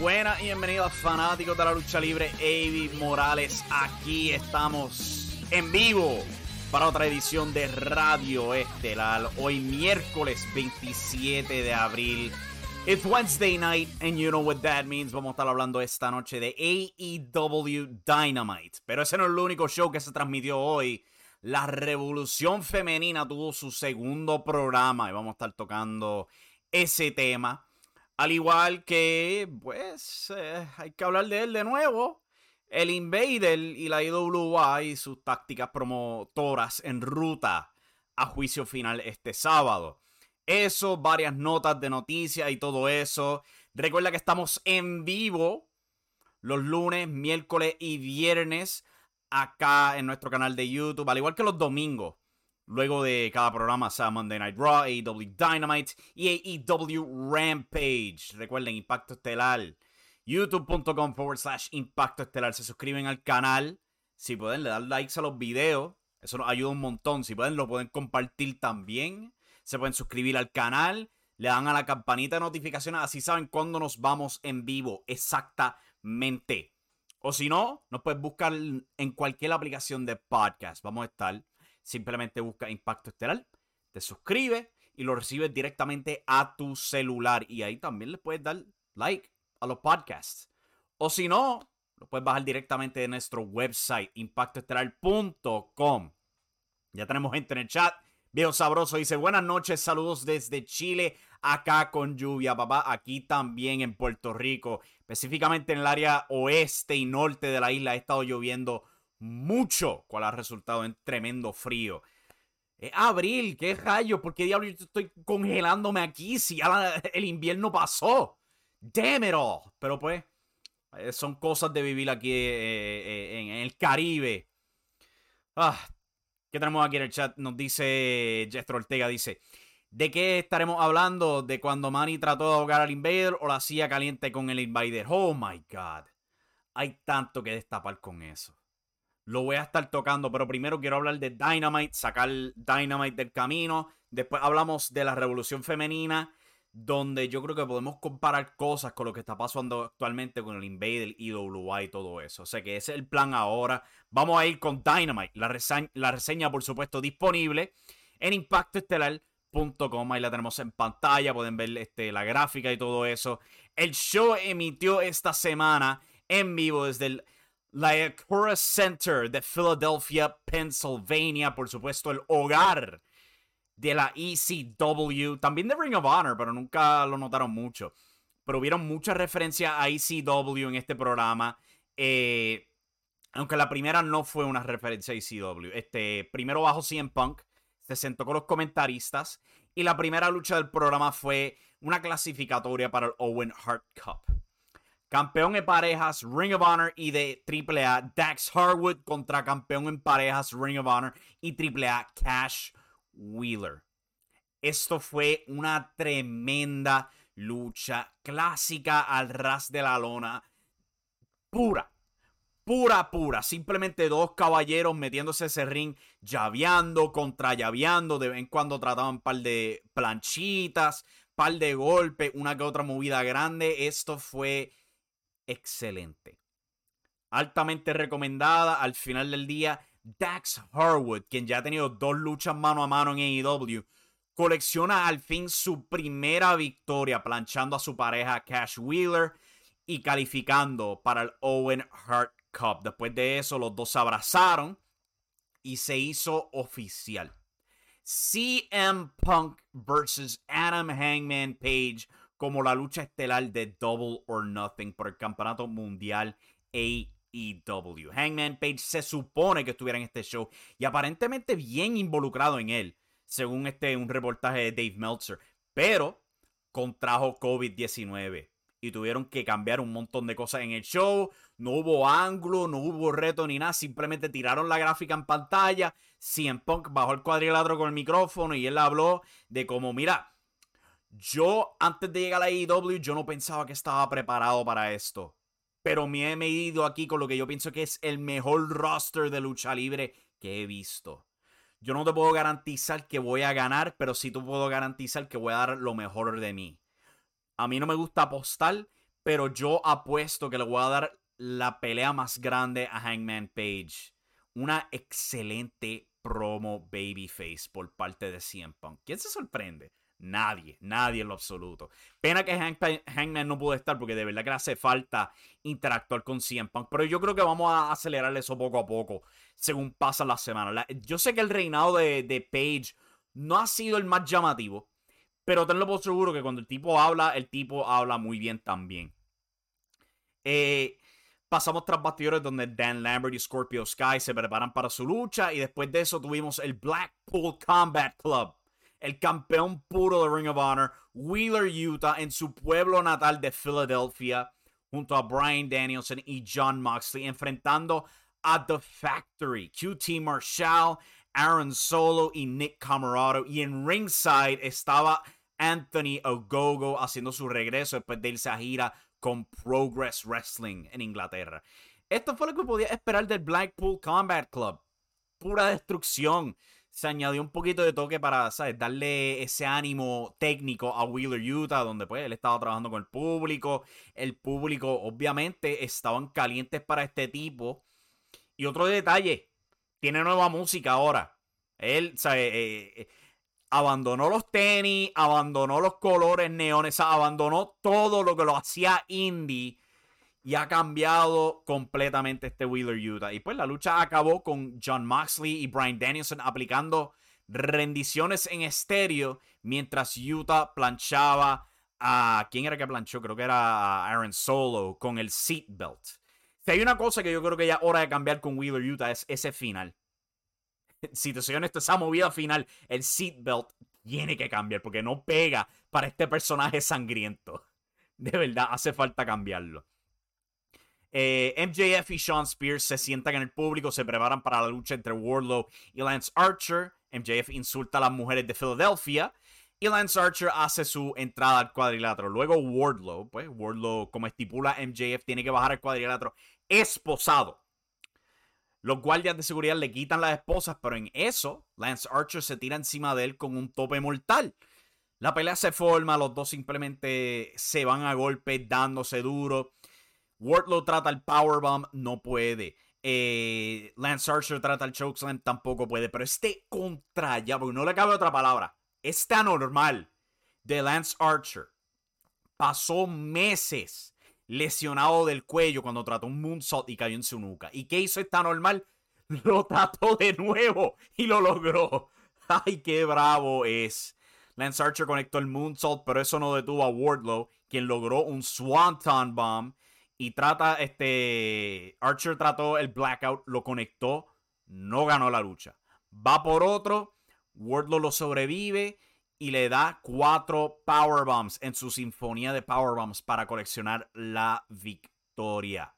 Buenas y bienvenidos fanáticos de la lucha libre, Avi Morales. Aquí estamos en vivo para otra edición de Radio Estelar. Hoy miércoles 27 de abril. It's Wednesday night and you know what that means. Vamos a estar hablando esta noche de AEW Dynamite. Pero ese no es el único show que se transmitió hoy. La Revolución Femenina tuvo su segundo programa y vamos a estar tocando ese tema. Al igual que, pues, eh, hay que hablar de él de nuevo. El Invader y la IWA y sus tácticas promotoras en ruta a juicio final este sábado. Eso, varias notas de noticias y todo eso. Recuerda que estamos en vivo los lunes, miércoles y viernes acá en nuestro canal de YouTube, al igual que los domingos. Luego de cada programa sea Monday Night Raw, AEW Dynamite y AEW Rampage. Recuerden, Impacto Estelar. YouTube.com forward slash Impacto Estelar. Se suscriben al canal. Si pueden, le dan likes a los videos. Eso nos ayuda un montón. Si pueden, lo pueden compartir también. Se pueden suscribir al canal. Le dan a la campanita de notificaciones. Así saben cuándo nos vamos en vivo. Exactamente. O si no, nos puedes buscar en cualquier aplicación de podcast. Vamos a estar Simplemente busca Impacto Estelar, te suscribes y lo recibes directamente a tu celular. Y ahí también le puedes dar like a los podcasts. O si no, lo puedes bajar directamente de nuestro website, impactoestelar.com. Ya tenemos gente en el chat. Viejo Sabroso dice, buenas noches, saludos desde Chile, acá con lluvia, papá, aquí también en Puerto Rico, específicamente en el área oeste y norte de la isla, ha estado lloviendo mucho, cual ha resultado en tremendo frío. Es abril, qué rayos, ¿por qué diablo yo estoy congelándome aquí si el invierno pasó? Damn it all. Pero pues, eh, son cosas de vivir aquí eh, eh, en el Caribe. Ah, ¿Qué tenemos aquí en el chat? Nos dice Jester Ortega, dice, ¿de qué estaremos hablando? ¿De cuando Manny trató de ahogar al Invader o la hacía caliente con el Invader? Oh my God. Hay tanto que destapar con eso. Lo voy a estar tocando, pero primero quiero hablar de Dynamite, sacar Dynamite del camino. Después hablamos de la revolución femenina, donde yo creo que podemos comparar cosas con lo que está pasando actualmente con el Invader, IWA y todo eso. O sea que ese es el plan ahora. Vamos a ir con Dynamite, la, la reseña por supuesto disponible en impactoestelar.com. Ahí la tenemos en pantalla, pueden ver este, la gráfica y todo eso. El show emitió esta semana en vivo desde el la Acura Center de Philadelphia, Pennsylvania, por supuesto, el hogar de la ECW, también de Ring of Honor, pero nunca lo notaron mucho. Pero hubieron muchas referencias a ECW en este programa. Eh, aunque la primera no fue una referencia a ECW. Este, primero bajo CM Punk, se sentó con los comentaristas. Y la primera lucha del programa fue una clasificatoria para el Owen Hart Cup. Campeón en parejas Ring of Honor y de AAA Dax Harwood contra campeón en parejas Ring of Honor y AAA Cash Wheeler. Esto fue una tremenda lucha clásica al ras de la lona. Pura, pura, pura. Simplemente dos caballeros metiéndose ese ring, llaveando, contra llaveando. De vez en cuando trataban un par de planchitas, par de golpes, una que otra movida grande. Esto fue excelente. Altamente recomendada al final del día. Dax Harwood, quien ya ha tenido dos luchas mano a mano en AEW, colecciona al fin su primera victoria planchando a su pareja Cash Wheeler y calificando para el Owen Hart Cup. Después de eso, los dos se abrazaron y se hizo oficial. CM Punk versus Adam Hangman Page como la lucha estelar de Double or Nothing por el campeonato mundial AEW. Hangman Page se supone que estuviera en este show y aparentemente bien involucrado en él, según este un reportaje de Dave Meltzer, pero contrajo COVID-19 y tuvieron que cambiar un montón de cosas en el show. No hubo ángulo, no hubo reto ni nada. Simplemente tiraron la gráfica en pantalla. CM Punk bajó el cuadrilátero con el micrófono y él habló de cómo, mira, yo, antes de llegar a la AEW, yo no pensaba que estaba preparado para esto. Pero me he medido aquí con lo que yo pienso que es el mejor roster de lucha libre que he visto. Yo no te puedo garantizar que voy a ganar, pero sí te puedo garantizar que voy a dar lo mejor de mí. A mí no me gusta apostar, pero yo apuesto que le voy a dar la pelea más grande a Hangman Page. Una excelente promo babyface por parte de CM Punk. ¿Quién se sorprende? Nadie, nadie en lo absoluto. Pena que Hangman no pudo estar porque de verdad que le hace falta interactuar con CM Punk. Pero yo creo que vamos a acelerar eso poco a poco según pasan las semanas. yo sé que el reinado de, de Page no ha sido el más llamativo. Pero tenlo por seguro que cuando el tipo habla, el tipo habla muy bien también. Eh, pasamos tras bastidores donde Dan Lambert y Scorpio Sky se preparan para su lucha. Y después de eso tuvimos el Blackpool Combat Club el campeón puro de Ring of Honor, Wheeler, Utah, en su pueblo natal de Philadelphia, junto a Brian Danielson y John Moxley, enfrentando a The Factory, QT Marshall, Aaron Solo y Nick Camarado. Y en ringside estaba Anthony Ogogo haciendo su regreso después de irse a gira con Progress Wrestling en Inglaterra. Esto fue lo que podía esperar del Blackpool Combat Club. Pura destrucción se añadió un poquito de toque para, ¿sabes? Darle ese ánimo técnico a Wheeler Utah, donde pues él estaba trabajando con el público. El público, obviamente, estaban calientes para este tipo. Y otro detalle, tiene nueva música ahora. Él, ¿sabes? Eh, eh, abandonó los tenis, abandonó los colores neones, abandonó todo lo que lo hacía indie y ha cambiado completamente este Wheeler Utah. Y pues la lucha acabó con John Moxley y Brian Danielson aplicando rendiciones en estéreo mientras Utah planchaba a... ¿Quién era que planchó? Creo que era Aaron Solo con el seatbelt. Si hay una cosa que yo creo que ya es hora de cambiar con Wheeler Utah es ese final. Si te soy honesto, esa movida final, el seatbelt tiene que cambiar porque no pega para este personaje sangriento. De verdad, hace falta cambiarlo. Eh, MJF y Sean Spears se sientan en el público, se preparan para la lucha entre Wardlow y Lance Archer. MJF insulta a las mujeres de Filadelfia. Y Lance Archer hace su entrada al cuadrilátero. Luego Wardlow, pues Wardlow, como estipula MJF, tiene que bajar al cuadrilátero esposado. Los guardias de seguridad le quitan las esposas, pero en eso, Lance Archer se tira encima de él con un tope mortal. La pelea se forma, los dos simplemente se van a golpe dándose duro. Wardlow trata el powerbomb, no puede. Eh, Lance Archer trata el chokeslam, tampoco puede. Pero este contra, ya, porque no le cabe otra palabra. Este anormal de Lance Archer pasó meses lesionado del cuello cuando trató un moonsault y cayó en su nuca. ¿Y qué hizo este anormal? Lo trató de nuevo y lo logró. ¡Ay, qué bravo es! Lance Archer conectó el moonsault, pero eso no detuvo a Wardlow, quien logró un Swanton Bomb. Y trata, este. Archer trató el blackout, lo conectó, no ganó la lucha. Va por otro, Wardlow lo sobrevive y le da cuatro powerbombs en su sinfonía de powerbombs para coleccionar la victoria.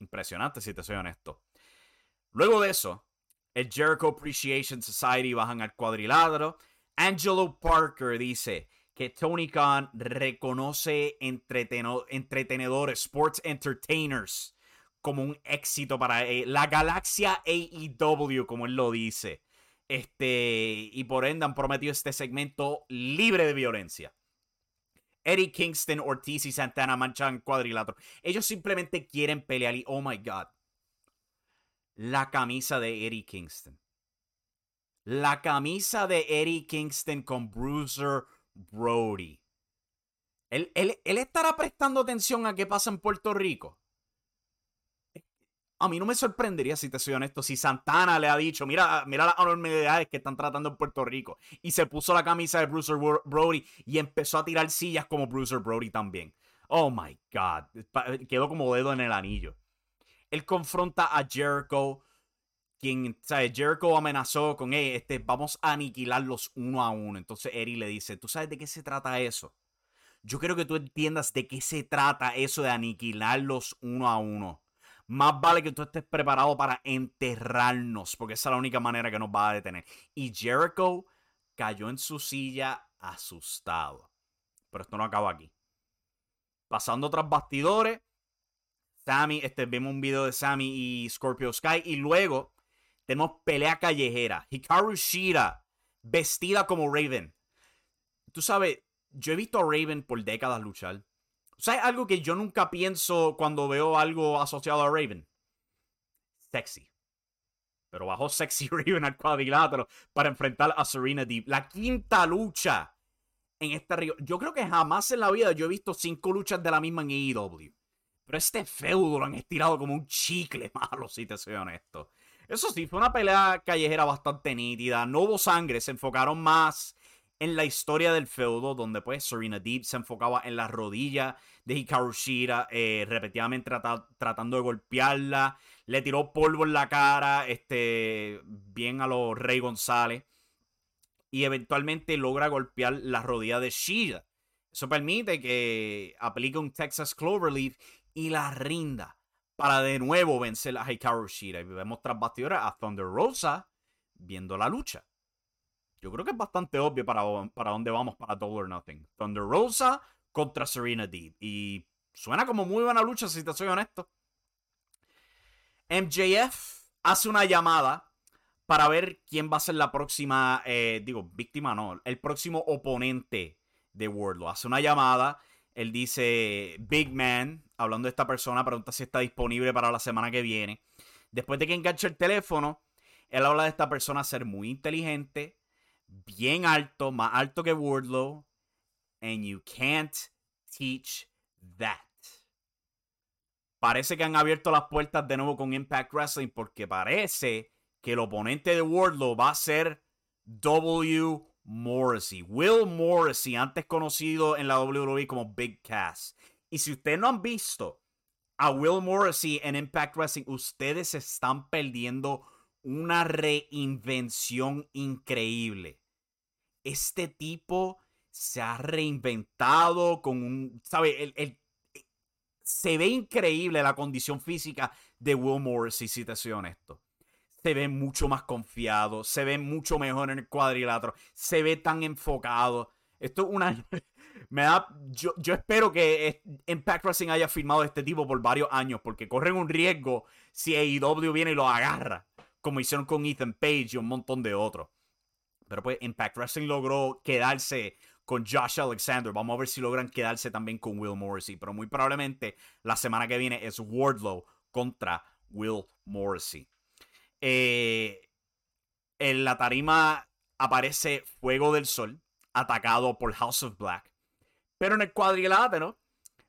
Impresionante, si te soy honesto. Luego de eso, el Jericho Appreciation Society bajan al cuadrilátero Angelo Parker dice que Tony Khan reconoce entretenedores, sports entertainers, como un éxito para eh, la galaxia AEW, como él lo dice. Este, y por ende han prometido este segmento libre de violencia. Eddie Kingston, Ortiz y Santana manchan cuadrilátero. Ellos simplemente quieren pelear y, oh my god, la camisa de Eddie Kingston la camisa de Eddie Kingston con Bruiser Brody. ¿Él, estará prestando atención a qué pasa en Puerto Rico? A mí no me sorprendería, si te soy honesto, si Santana le ha dicho, mira, mira las enormidades que están tratando en Puerto Rico. Y se puso la camisa de Bruiser Brody y empezó a tirar sillas como Bruiser Brody también. Oh my God. Quedó como dedo en el anillo. Él confronta a Jericho quien, ¿sabes? Jericho amenazó con, hey, este, vamos a aniquilarlos uno a uno. Entonces Eri le dice, ¿tú sabes de qué se trata eso? Yo quiero que tú entiendas de qué se trata eso de aniquilarlos uno a uno. Más vale que tú estés preparado para enterrarnos, porque esa es la única manera que nos va a detener. Y Jericho cayó en su silla asustado. Pero esto no acaba aquí. Pasando tras bastidores, Sammy, este, vemos un video de Sammy y Scorpio Sky. Y luego tenemos pelea callejera. Hikaru Shira, vestida como Raven. Tú sabes, yo he visto a Raven por décadas luchar. ¿Sabes algo que yo nunca pienso cuando veo algo asociado a Raven? Sexy. Pero bajó Sexy Raven al cuadrilátero para enfrentar a Serena Deep. La quinta lucha en este río. Yo creo que jamás en la vida yo he visto cinco luchas de la misma en AEW. Pero este feudo lo han estirado como un chicle malo, si te soy honesto. Eso sí, fue una pelea callejera bastante nítida. No hubo sangre, se enfocaron más en la historia del feudo, donde pues Serena Deep se enfocaba en la rodilla de Hikaru Shira, eh, repetidamente tratando de golpearla. Le tiró polvo en la cara, este, bien a los Rey González. Y eventualmente logra golpear la rodilla de Shira. Eso permite que aplique un Texas Cloverleaf y la rinda para de nuevo vencer a Hikaru Shira. Y vemos tras bastidores a Thunder Rosa viendo la lucha. Yo creo que es bastante obvio para, para dónde vamos para Double or Nothing. Thunder Rosa contra Serena Deeb. Y suena como muy buena lucha, si te soy honesto. MJF hace una llamada para ver quién va a ser la próxima, eh, digo, víctima no, el próximo oponente de Wardlow. Hace una llamada, él dice, Big Man, hablando de esta persona, pregunta si está disponible para la semana que viene. Después de que enganche el teléfono, él habla de esta persona ser muy inteligente, bien alto, más alto que Wardlow, and you can't teach that. Parece que han abierto las puertas de nuevo con Impact Wrestling porque parece que el oponente de Wardlow va a ser W. Morrissey. Will Morrissey, antes conocido en la WWE como Big Cass. Y si ustedes no han visto a Will Morrissey en Impact Wrestling, ustedes están perdiendo una reinvención increíble. Este tipo se ha reinventado con un, ¿sabe? El, se ve increíble la condición física de Will Morrissey, si te soy honesto. Se ve mucho más confiado, se ve mucho mejor en el cuadrilátero, se ve tan enfocado. Esto es una, me da. Yo, yo espero que Impact Wrestling haya firmado este tipo por varios años, porque corren un riesgo si AEW viene y lo agarra, como hicieron con Ethan Page y un montón de otros. Pero pues Impact Wrestling logró quedarse con Josh Alexander. Vamos a ver si logran quedarse también con Will Morrissey. Pero muy probablemente la semana que viene es Wardlow contra Will Morrissey. Eh, en la tarima aparece Fuego del Sol, atacado por House of Black. Pero en el cuadrilátero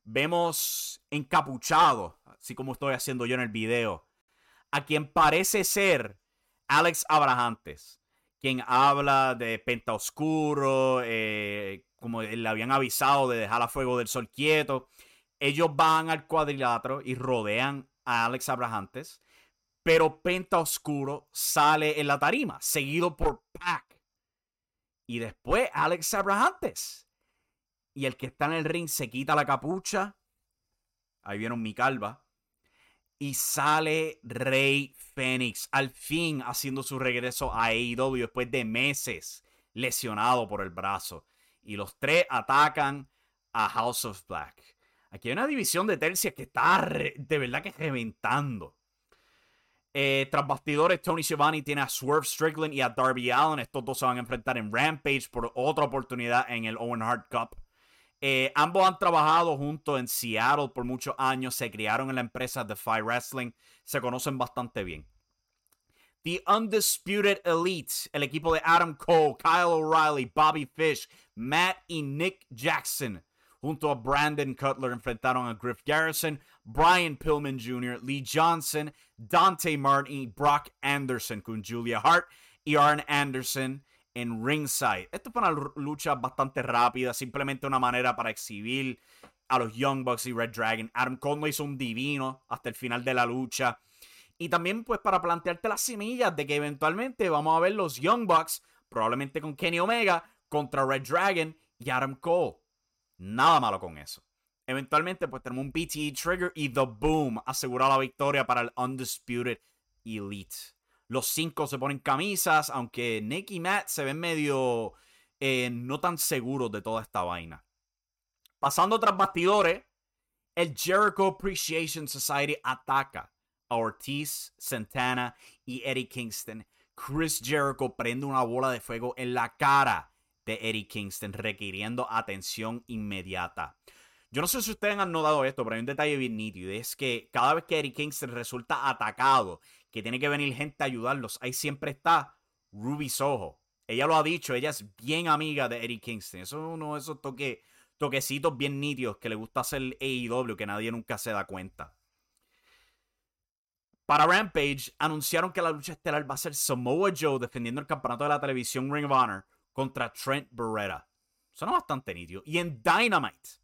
vemos encapuchado, así como estoy haciendo yo en el video, a quien parece ser Alex Abrahantes, quien habla de Penta Oscuro, eh, como le habían avisado de dejar a Fuego del Sol quieto. Ellos van al cuadrilátero y rodean a Alex Abrahantes pero Penta Oscuro sale en la tarima, seguido por Pac. Y después Alex Abrahantes. Y el que está en el ring se quita la capucha. Ahí vieron mi calva. Y sale Rey Fénix, al fin haciendo su regreso a AEW después de meses lesionado por el brazo. Y los tres atacan a House of Black. Aquí hay una división de tercias que está de verdad que reventando. Eh, tras bastidores, Tony Schiavone tiene a Swerve Strickland y a Darby Allen. Estos dos se van a enfrentar en Rampage por otra oportunidad en el Owen Hart Cup. Eh, ambos han trabajado juntos en Seattle por muchos años. Se criaron en la empresa Defy Wrestling. Se conocen bastante bien. The Undisputed Elite, el equipo de Adam Cole, Kyle O'Reilly, Bobby Fish, Matt y Nick Jackson junto a Brandon Cutler enfrentaron a Griff Garrison, Brian Pillman Jr., Lee Johnson, Dante Martin Brock Anderson con Julia Hart y Anderson en ringside. Esto fue una lucha bastante rápida, simplemente una manera para exhibir a los Young Bucks y Red Dragon. Adam Cole hizo un divino hasta el final de la lucha. Y también pues para plantearte las semillas de que eventualmente vamos a ver los Young Bucks, probablemente con Kenny Omega, contra Red Dragon y Adam Cole. Nada malo con eso. Eventualmente, pues tenemos un PTE Trigger y The Boom asegura la victoria para el Undisputed Elite. Los cinco se ponen camisas, aunque Nick y Matt se ven medio eh, no tan seguros de toda esta vaina. Pasando tras bastidores, el Jericho Appreciation Society ataca a Ortiz, Santana y Eddie Kingston. Chris Jericho prende una bola de fuego en la cara de Eddie Kingston, requiriendo atención inmediata. Yo no sé si ustedes han notado esto, pero hay un detalle bien nítido. es que cada vez que Eddie Kingston resulta atacado, que tiene que venir gente a ayudarlos, ahí siempre está Ruby Soho. Ella lo ha dicho, ella es bien amiga de Eddie Kingston. Eso es uno de esos toquecitos bien nítidos que le gusta hacer AEW, que nadie nunca se da cuenta. Para Rampage, anunciaron que la lucha estelar va a ser Samoa Joe defendiendo el campeonato de la televisión Ring of Honor contra Trent Beretta. Suena bastante nítido. Y en Dynamite,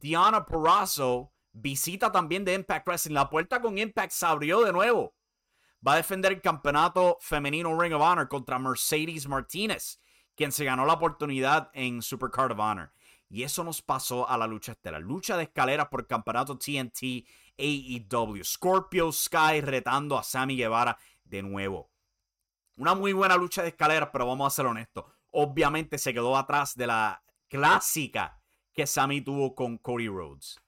Diana Porrazzo visita también de Impact Wrestling. La puerta con Impact se abrió de nuevo. Va a defender el campeonato femenino Ring of Honor contra Mercedes Martinez, quien se ganó la oportunidad en Supercard of Honor. Y eso nos pasó a la lucha estelar. Lucha de escaleras por campeonato TNT AEW. Scorpio Sky retando a Sammy Guevara de nuevo. Una muy buena lucha de escaleras, pero vamos a ser honestos obviamente se quedó atrás de la clásica que Sammy tuvo con Cody Rhodes.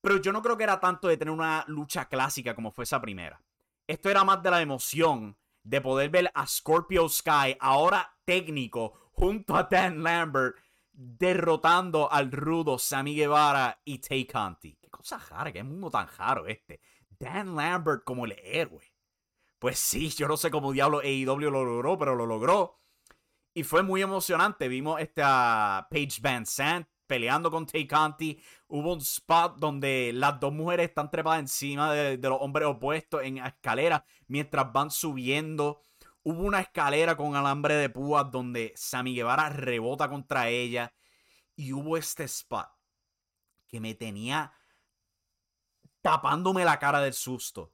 Pero yo no creo que era tanto de tener una lucha clásica como fue esa primera. Esto era más de la emoción de poder ver a Scorpio Sky, ahora técnico, junto a Dan Lambert, derrotando al rudo Sammy Guevara y Tay Conti. Qué cosa rara, qué mundo tan raro este. Dan Lambert como el héroe. Pues sí, yo no sé cómo diablo AEW lo logró, pero lo logró. Y fue muy emocionante. Vimos esta Paige Van Sant peleando con Tay Conti. Hubo un spot donde las dos mujeres están trepadas encima de, los hombres opuestos en escalera mientras van subiendo. Hubo una escalera con alambre de púas donde Sammy Guevara rebota contra ella. Y hubo este spot que me tenía tapándome la cara del susto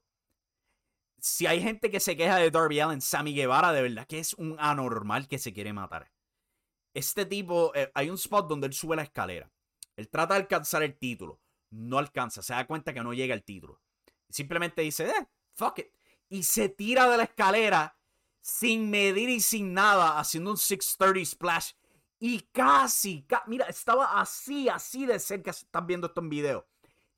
si hay gente que se queja de Darby Allen, Sammy Guevara, de verdad que es un anormal que se quiere matar. Este tipo, eh, hay un spot donde él sube la escalera. Él trata de alcanzar el título. No alcanza, se da cuenta que no llega el título. Simplemente dice, eh, fuck it. Y se tira de la escalera sin medir y sin nada, haciendo un 630 splash. Y casi, mira, estaba así, así de cerca, están viendo esto en video.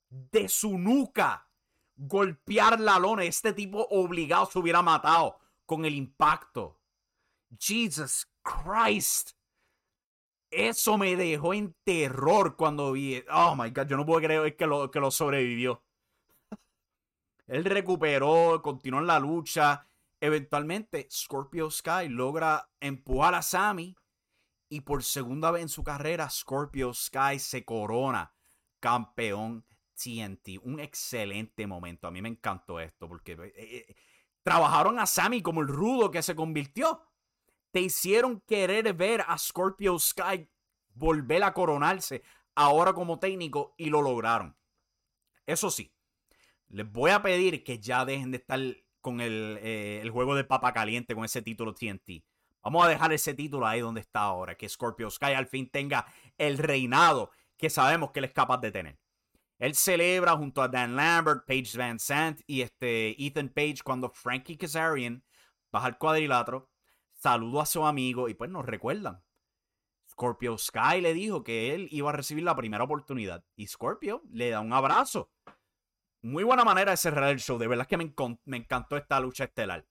De su nuca golpear la lona. Este tipo obligado se hubiera matado con el impacto. Jesus Christ. Eso me dejó en terror cuando vi. Oh my god, yo no puedo creer que lo, que lo sobrevivió. Él recuperó, continuó en la lucha. Eventualmente, Scorpio Sky logra empujar a Sammy. Y por segunda vez en su carrera, Scorpio Sky se corona campeón TNT. Un excelente momento. A mí me encantó esto porque eh, eh, trabajaron a Sammy como el rudo que se convirtió. Te hicieron querer ver a Scorpio Sky volver a coronarse ahora como técnico y lo lograron. Eso sí, les voy a pedir que ya dejen de estar con el, eh, el juego de papa caliente con ese título TNT. Vamos a dejar ese título ahí donde está ahora, que Scorpio Sky al fin tenga el reinado que sabemos que él es capaz de tener. Él celebra junto a Dan Lambert, Paige Van Sant y este Ethan Page cuando Frankie Kazarian baja al cuadrilátero, saludó a su amigo y pues nos recuerdan. Scorpio Sky le dijo que él iba a recibir la primera oportunidad y Scorpio le da un abrazo. Muy buena manera de cerrar el show, de verdad que me, encantó esta lucha estelar.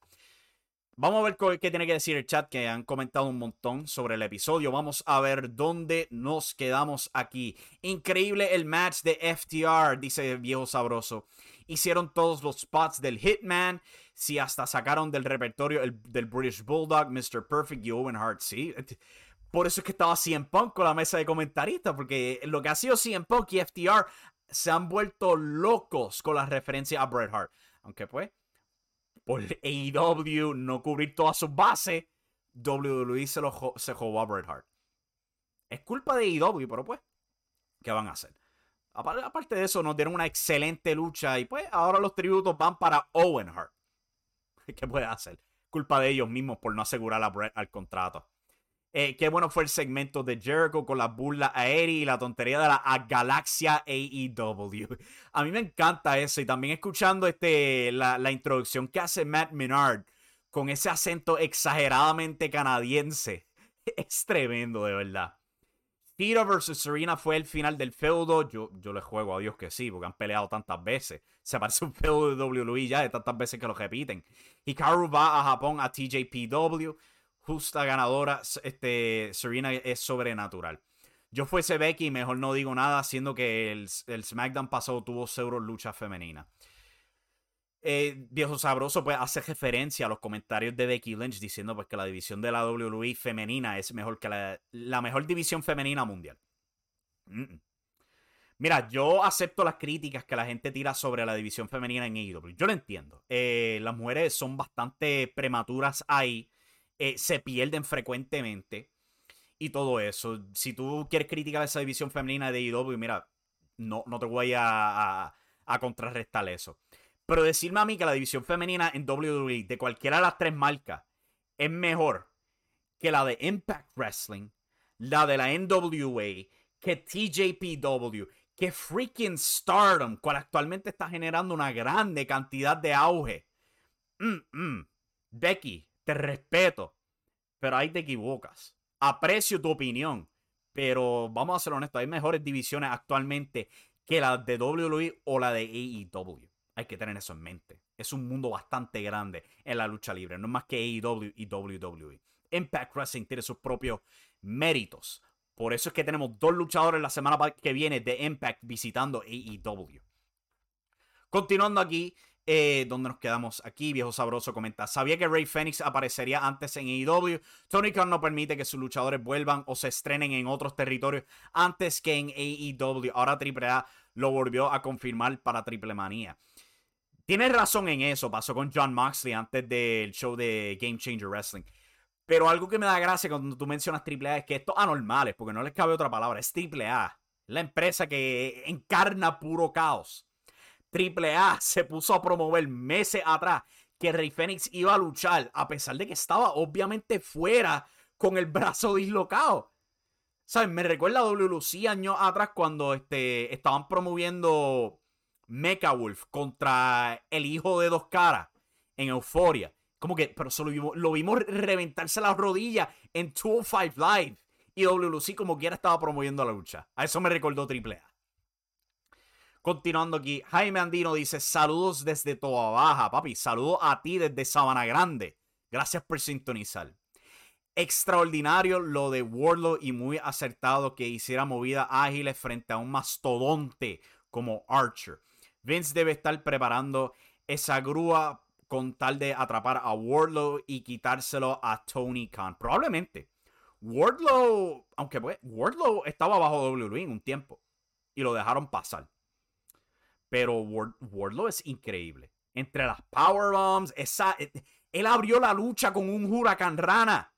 Vamos a ver qué tiene que decir el chat, que han comentado un montón sobre el episodio. Vamos a ver dónde nos quedamos aquí. Increíble el match de FTR, dice viejo sabroso. Hicieron todos los spots del Hitman. Si hasta sacaron del repertorio el, del British Bulldog, Mr. Perfect y Owen Hart. Sí, por eso es que estaba CM Punk con la mesa de comentaristas, porque lo que ha sido CM Punk y FTR se han vuelto locos con la referencia a Bret Hart. Aunque pues por AEW no cubrir todas sus bases, WWE se, lo, se jugó a Bret Hart. Es culpa de AEW, pero pues, ¿qué van a hacer? Aparte de eso, nos dieron una excelente lucha y pues ahora los tributos van para Owen Hart. ¿Qué puede hacer? Culpa de ellos mismos por no asegurar a al contrato. Eh, qué bueno fue el segmento de Jericho con la burla aérea y la tontería de la Galaxia AEW. A mí me encanta eso. Y también escuchando este, la, la introducción que hace Matt Menard con ese acento exageradamente canadiense. Es tremendo, de verdad. Tito versus Serena fue el final del feudo. Yo, yo le juego a Dios que sí, porque han peleado tantas veces. Se parece un feudo de WWE ya de tantas veces que lo repiten. Hikaru va a Japón a TJPW justa ganadora, este, Serena es sobrenatural. Yo fuese Becky, mejor no digo nada, siendo que el, SmackDown pasado tuvo cero lucha femenina. Eh, viejo sabroso pues hace referencia a los comentarios de Becky Lynch diciendo pues que la división de la WWE femenina es mejor que la, mejor división femenina mundial. Mira, yo acepto las críticas que la gente tira sobre la división femenina en AEW. Yo lo entiendo. Eh, las mujeres son bastante prematuras ahí. Eh, se pierden frecuentemente y todo eso. Si tú quieres criticar esa división femenina de IW, mira, no, no te voy a, contrarrestar eso. Pero decirme a mí que la división femenina en WWE de cualquiera de las tres marcas es mejor que la de Impact Wrestling, la de la NWA, que TJPW, que freaking Stardom, cual actualmente está generando una grande cantidad de auge. Mm, mm. Becky, te respeto, pero ahí te equivocas. Aprecio tu opinión, pero vamos a ser honestos, hay mejores divisiones actualmente que la de WWE o la de AEW. Hay que tener eso en mente. Es un mundo bastante grande en la lucha libre, no es más que AEW y WWE. Impact Wrestling tiene sus propios méritos. Por eso es que tenemos dos luchadores la semana que viene de Impact visitando AEW. Continuando aquí, eh, donde nos quedamos aquí, viejo sabroso comenta. Sabía que Ray Phoenix aparecería antes en AEW. Tony Khan no permite que sus luchadores vuelvan o se estrenen en otros territorios antes que en AEW. Ahora AAA lo volvió a confirmar para Triple Manía. Tienes razón en eso. Pasó con John Moxley antes del show de Game Changer Wrestling. Pero algo que me da gracia cuando tú mencionas AAA es que estos anormales, porque no les cabe otra palabra, es AAA. La empresa que encarna puro caos. Triple A se puso a promover meses atrás que Rey Fénix iba a luchar, a pesar de que estaba obviamente fuera con el brazo dislocado. ¿Sabes? Me recuerda a WLC años atrás cuando este, estaban promoviendo Mecha Wolf contra el hijo de dos caras en Euforia. Como que, pero solo vimos, lo vimos reventarse las rodillas en 205 Live. Y WLC como quiera estaba promoviendo la lucha. A eso me recordó Triple A. Continuando aquí, Jaime Andino dice: Saludos desde Toa Baja, papi. Saludos a ti desde Sabana Grande. Gracias por sintonizar. Extraordinario lo de Wardlow y muy acertado que hiciera movidas ágiles frente a un mastodonte como Archer. Vince debe estar preparando esa grúa con tal de atrapar a Wardlow y quitárselo a Tony Khan. Probablemente. Wardlow, aunque pues, Wardlow estaba bajo WWE en un tiempo y lo dejaron pasar. Pero Wardlow es increíble. Entre las powerbombs, esa, eh, él abrió la lucha con un huracán rana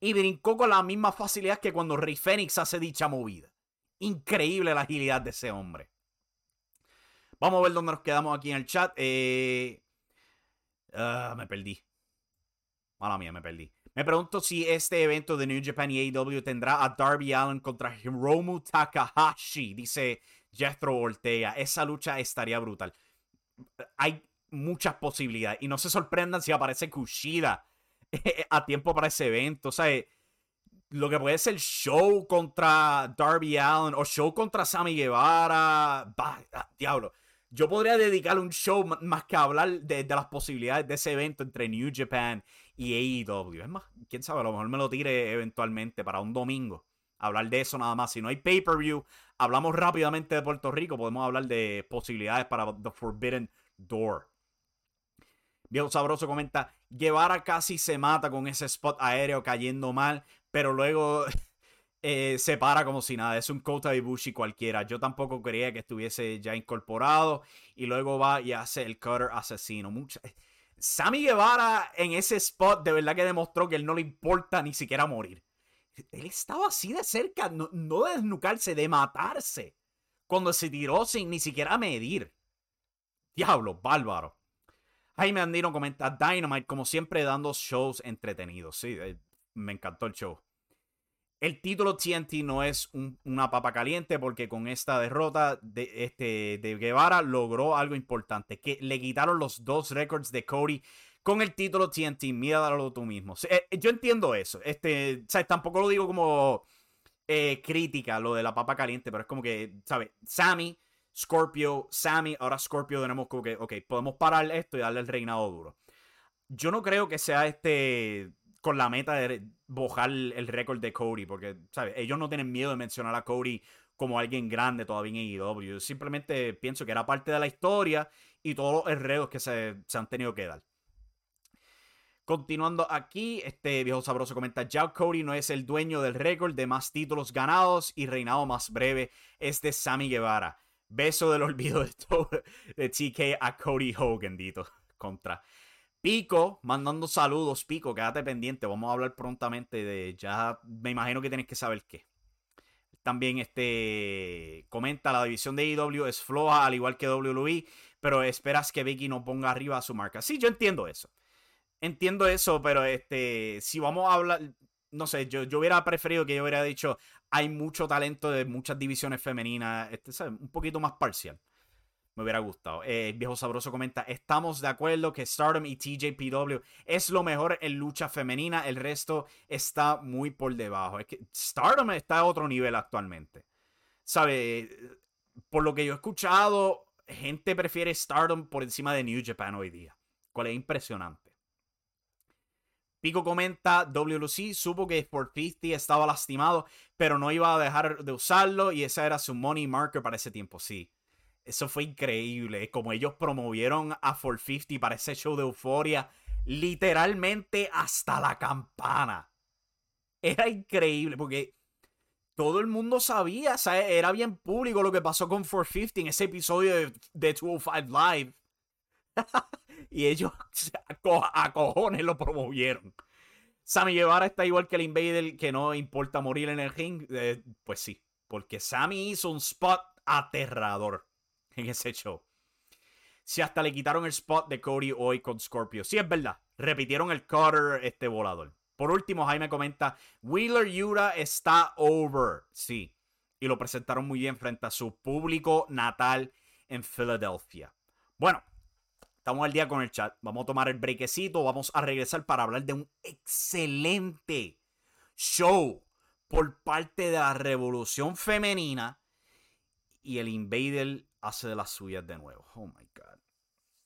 y brincó con la misma facilidad que cuando Rey Fénix hace dicha movida. Increíble la agilidad de ese hombre. Vamos a ver dónde nos quedamos aquí en el chat. Eh, ah, me perdí. Mala mía, me perdí. Me pregunto si este evento de New Japan y AEW tendrá a Darby Allen contra Hiromu Takahashi, dice Jethro Ortega. Esa lucha estaría brutal. Hay muchas posibilidades. Y no se sorprendan si aparece Kushida a tiempo para ese evento. O sea, lo que puede ser show contra Darby Allen o show contra Sammy Guevara. Bah, diablo. Yo podría dedicarle un show más que hablar de, las posibilidades de ese evento entre New Japan y AEW. Es más, quién sabe, a lo mejor me lo tire eventualmente para un domingo. Hablar de eso nada más. Si no hay pay-per-view, hablamos rápidamente de Puerto Rico. Podemos hablar de posibilidades para The Forbidden Door. Viejo Sabroso comenta, Guevara casi se mata con ese spot aéreo cayendo mal, pero luego eh, se para como si nada. Es un Kota Ibushi cualquiera. Yo tampoco creía que estuviese ya incorporado. Y luego va y hace el cutter asesino. Mucha... Sammy Guevara en ese spot de verdad que demostró que él no le importa ni siquiera morir. Él estaba así de cerca, no, no de desnucarse, de matarse. Cuando se tiró sin ni siquiera medir. Diablo, bárbaro. Jaime Andino comenta Dynamite, como siempre, dando shows entretenidos. Sí, eh, me encantó el show. El título TNT no es una papa caliente porque con esta derrota de, este, de Guevara logró algo importante, que le quitaron los dos récords de Cody con el título TNT. Míralo tú mismo. Eh, yo entiendo eso. Este, Tampoco lo digo como eh, crítica lo de la papa caliente, pero es como que, ¿sabes? Sammy Scorpio, Sammy, ahora Scorpio tenemos como que, ok, podemos parar esto y darle el reinado duro. Yo no creo que sea este con la meta de bojar el récord de Cody, porque, ¿sabes? Ellos no tienen miedo de mencionar a Cody como alguien grande todavía en AEW. simplemente pienso que era parte de la historia y todos los enredos que se, se han tenido que dar. Continuando aquí, este viejo sabroso comenta, ya Cody no es el dueño del récord de más títulos ganados y reinado más breve, es de Sammy Guevara. Beso del olvido de, todo, de TK a Cody Hogan, dito. Contra. Pico, mandando saludos. Pico, quédate pendiente. Vamos a hablar prontamente de. Ya me imagino que tienes que saber qué. También este comenta la división de IW es floja al igual que WWE, pero esperas que Vicky no ponga arriba a su marca. Sí, yo entiendo eso. Entiendo eso, pero este si vamos a hablar no sé, yo, yo hubiera preferido que yo hubiera dicho, hay mucho talento de muchas divisiones femeninas, este, un poquito más parcial. Me hubiera gustado. Eh, viejo Sabroso comenta, estamos de acuerdo que Stardom y TJPW es lo mejor en lucha femenina, el resto está muy por debajo. Es que Stardom está a otro nivel actualmente. ¿Sabe? Por lo que yo he escuchado, gente prefiere Stardom por encima de New Japan hoy día. Cual es impresionante. Pico comenta, WLC supo que Sport 50 estaba lastimado, pero no iba a dejar de usarlo y ese era su money marker para ese tiempo, sí. Eso fue increíble, como ellos promovieron a 450 para ese show de euforia, literalmente hasta la campana. Era increíble porque todo el mundo sabía, o era bien público lo que pasó con 450 en ese episodio de, de 205 Live. y ellos a, cojones lo promovieron. Sammy Guevara está igual que el Invader, que no importa morir en el ring. Eh, pues sí, porque Sammy hizo un spot aterrador en ese show. Si hasta le quitaron el spot de Cody hoy con Scorpio. Sí, es verdad. Repitieron el cutter este volador. Por último, Jaime comenta: Wheeler Yura está over. Sí. Y lo presentaron muy bien frente a su público natal en Filadelfia. Bueno, Estamos al día con el chat. Vamos a tomar el brequecito. Vamos a regresar para hablar de un excelente show por parte de la revolución femenina y el Invader hace de las suyas de nuevo. Oh my God.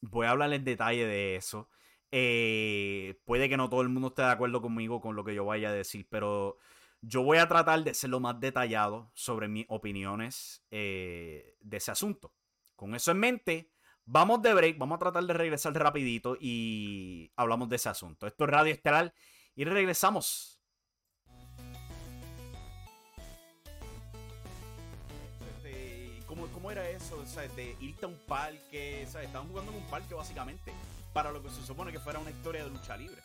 Voy a hablar en detalle de eso. Eh, puede que no todo el mundo esté de acuerdo conmigo con lo que yo vaya a decir, pero yo voy a tratar de ser lo más detallado sobre mis opiniones eh, de ese asunto. Con eso en mente, vamos de break, vamos a tratar de regresar rapidito y hablamos de ese asunto. Esto es Radio Estelar y regresamos. Era eso? De irte a un parque, Estaban jugando en un parque básicamente, para lo que se supone que fuera una historia de lucha libre.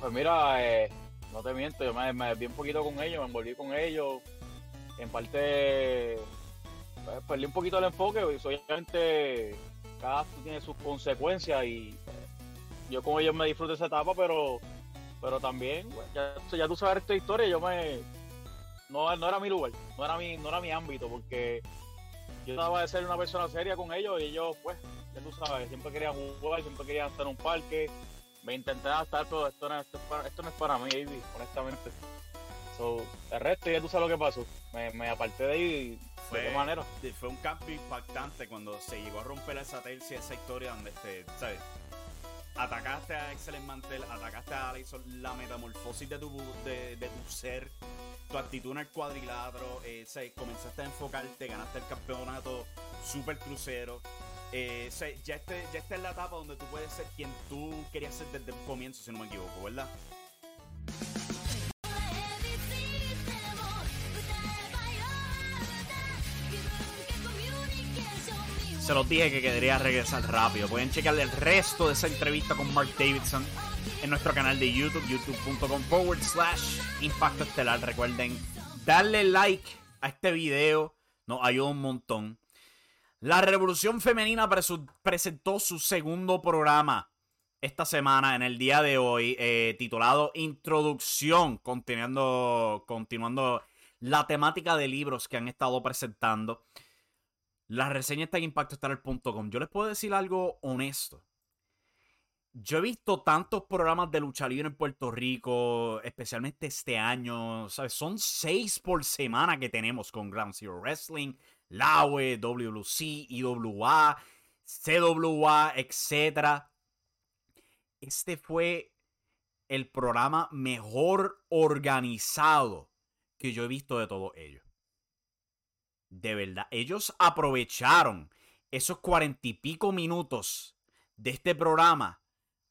Pues mira, eh, no te miento, yo me, me vi un poquito con ellos, me envolví con ellos. En parte, pues, perdí un poquito el enfoque, y obviamente cada tiene sus consecuencias y pues, yo con ellos me disfruto esa etapa, pero pero también, pues, ya, ya tú sabes esta historia, yo me. No, no era mi lugar, no era mi, no era mi ámbito, porque yo estaba de ser una persona seria con ellos y ellos, pues, ya tú sabes, siempre querían jugar, siempre querían estar en un parque me intenté adaptar, pero esto no, esto, esto no es para mí, honestamente. So, el resto ya tú sabes lo que pasó. Me, me aparté de ahí fue, de qué manera. Fue un cambio impactante cuando se llegó a romper esa tercia, esa historia donde, este, ¿sabes? Atacaste a Excellent Mantel, atacaste a Alison, la metamorfosis de tu, de, tu ser, tu actitud en el cuadrilátero, eh, comenzaste a enfocarte, ganaste el campeonato super crucero, eh, ya, este, ya esta es la etapa donde tú puedes ser quien tú querías ser desde el comienzo, si no me equivoco, ¿verdad? Se los dije que quedaría regresar rápido. Pueden checar el resto de esa entrevista con Mark Davidson en nuestro canal de YouTube, youtube.com forward slash Impacto Estelar. Recuerden darle like a este video, nos ayuda un montón. La Revolución Femenina presentó su segundo programa esta semana, en el día de hoy, eh, titulado Introducción, continuando la temática de libros que han estado presentando. La reseña está en impactostar.com. Yo les puedo decir algo honesto. Yo he visto tantos programas de lucha libre en Puerto Rico, especialmente este año. ¿sabes? Son seis por semana que tenemos con Ground Zero Wrestling, LAWE, WLC, IWA, CWA, etc. Este fue el programa mejor organizado que yo he visto de todos ellos. De verdad, ellos aprovecharon esos cuarenta y pico minutos de este programa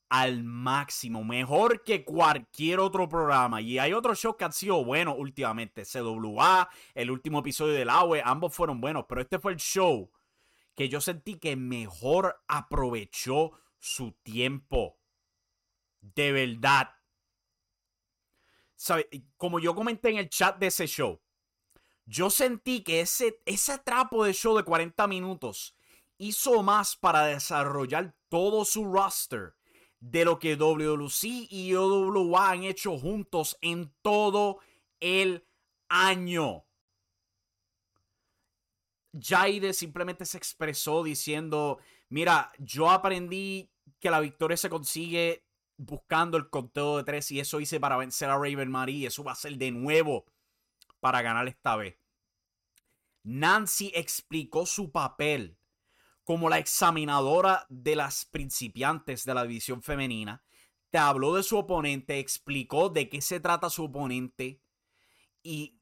al máximo, mejor que cualquier otro programa. Y hay otros shows que han sido buenos últimamente. CWA, el último episodio del AWE, ambos fueron buenos, pero este fue el show que yo sentí que mejor aprovechó su tiempo. De verdad. Como yo comenté en el chat de ese show, yo sentí que ese, ese trapo de show de 40 minutos hizo más para desarrollar todo su roster de lo que WLC y OWA han hecho juntos en todo el año. Jaide simplemente se expresó diciendo, mira, yo aprendí que la victoria se consigue buscando el conteo de tres y eso hice para vencer a Raven Marie. Eso va a ser de nuevo para ganar esta vez. Nancy explicó su papel como la examinadora de las principiantes de la división femenina, te habló de su oponente, explicó de qué se trata su oponente y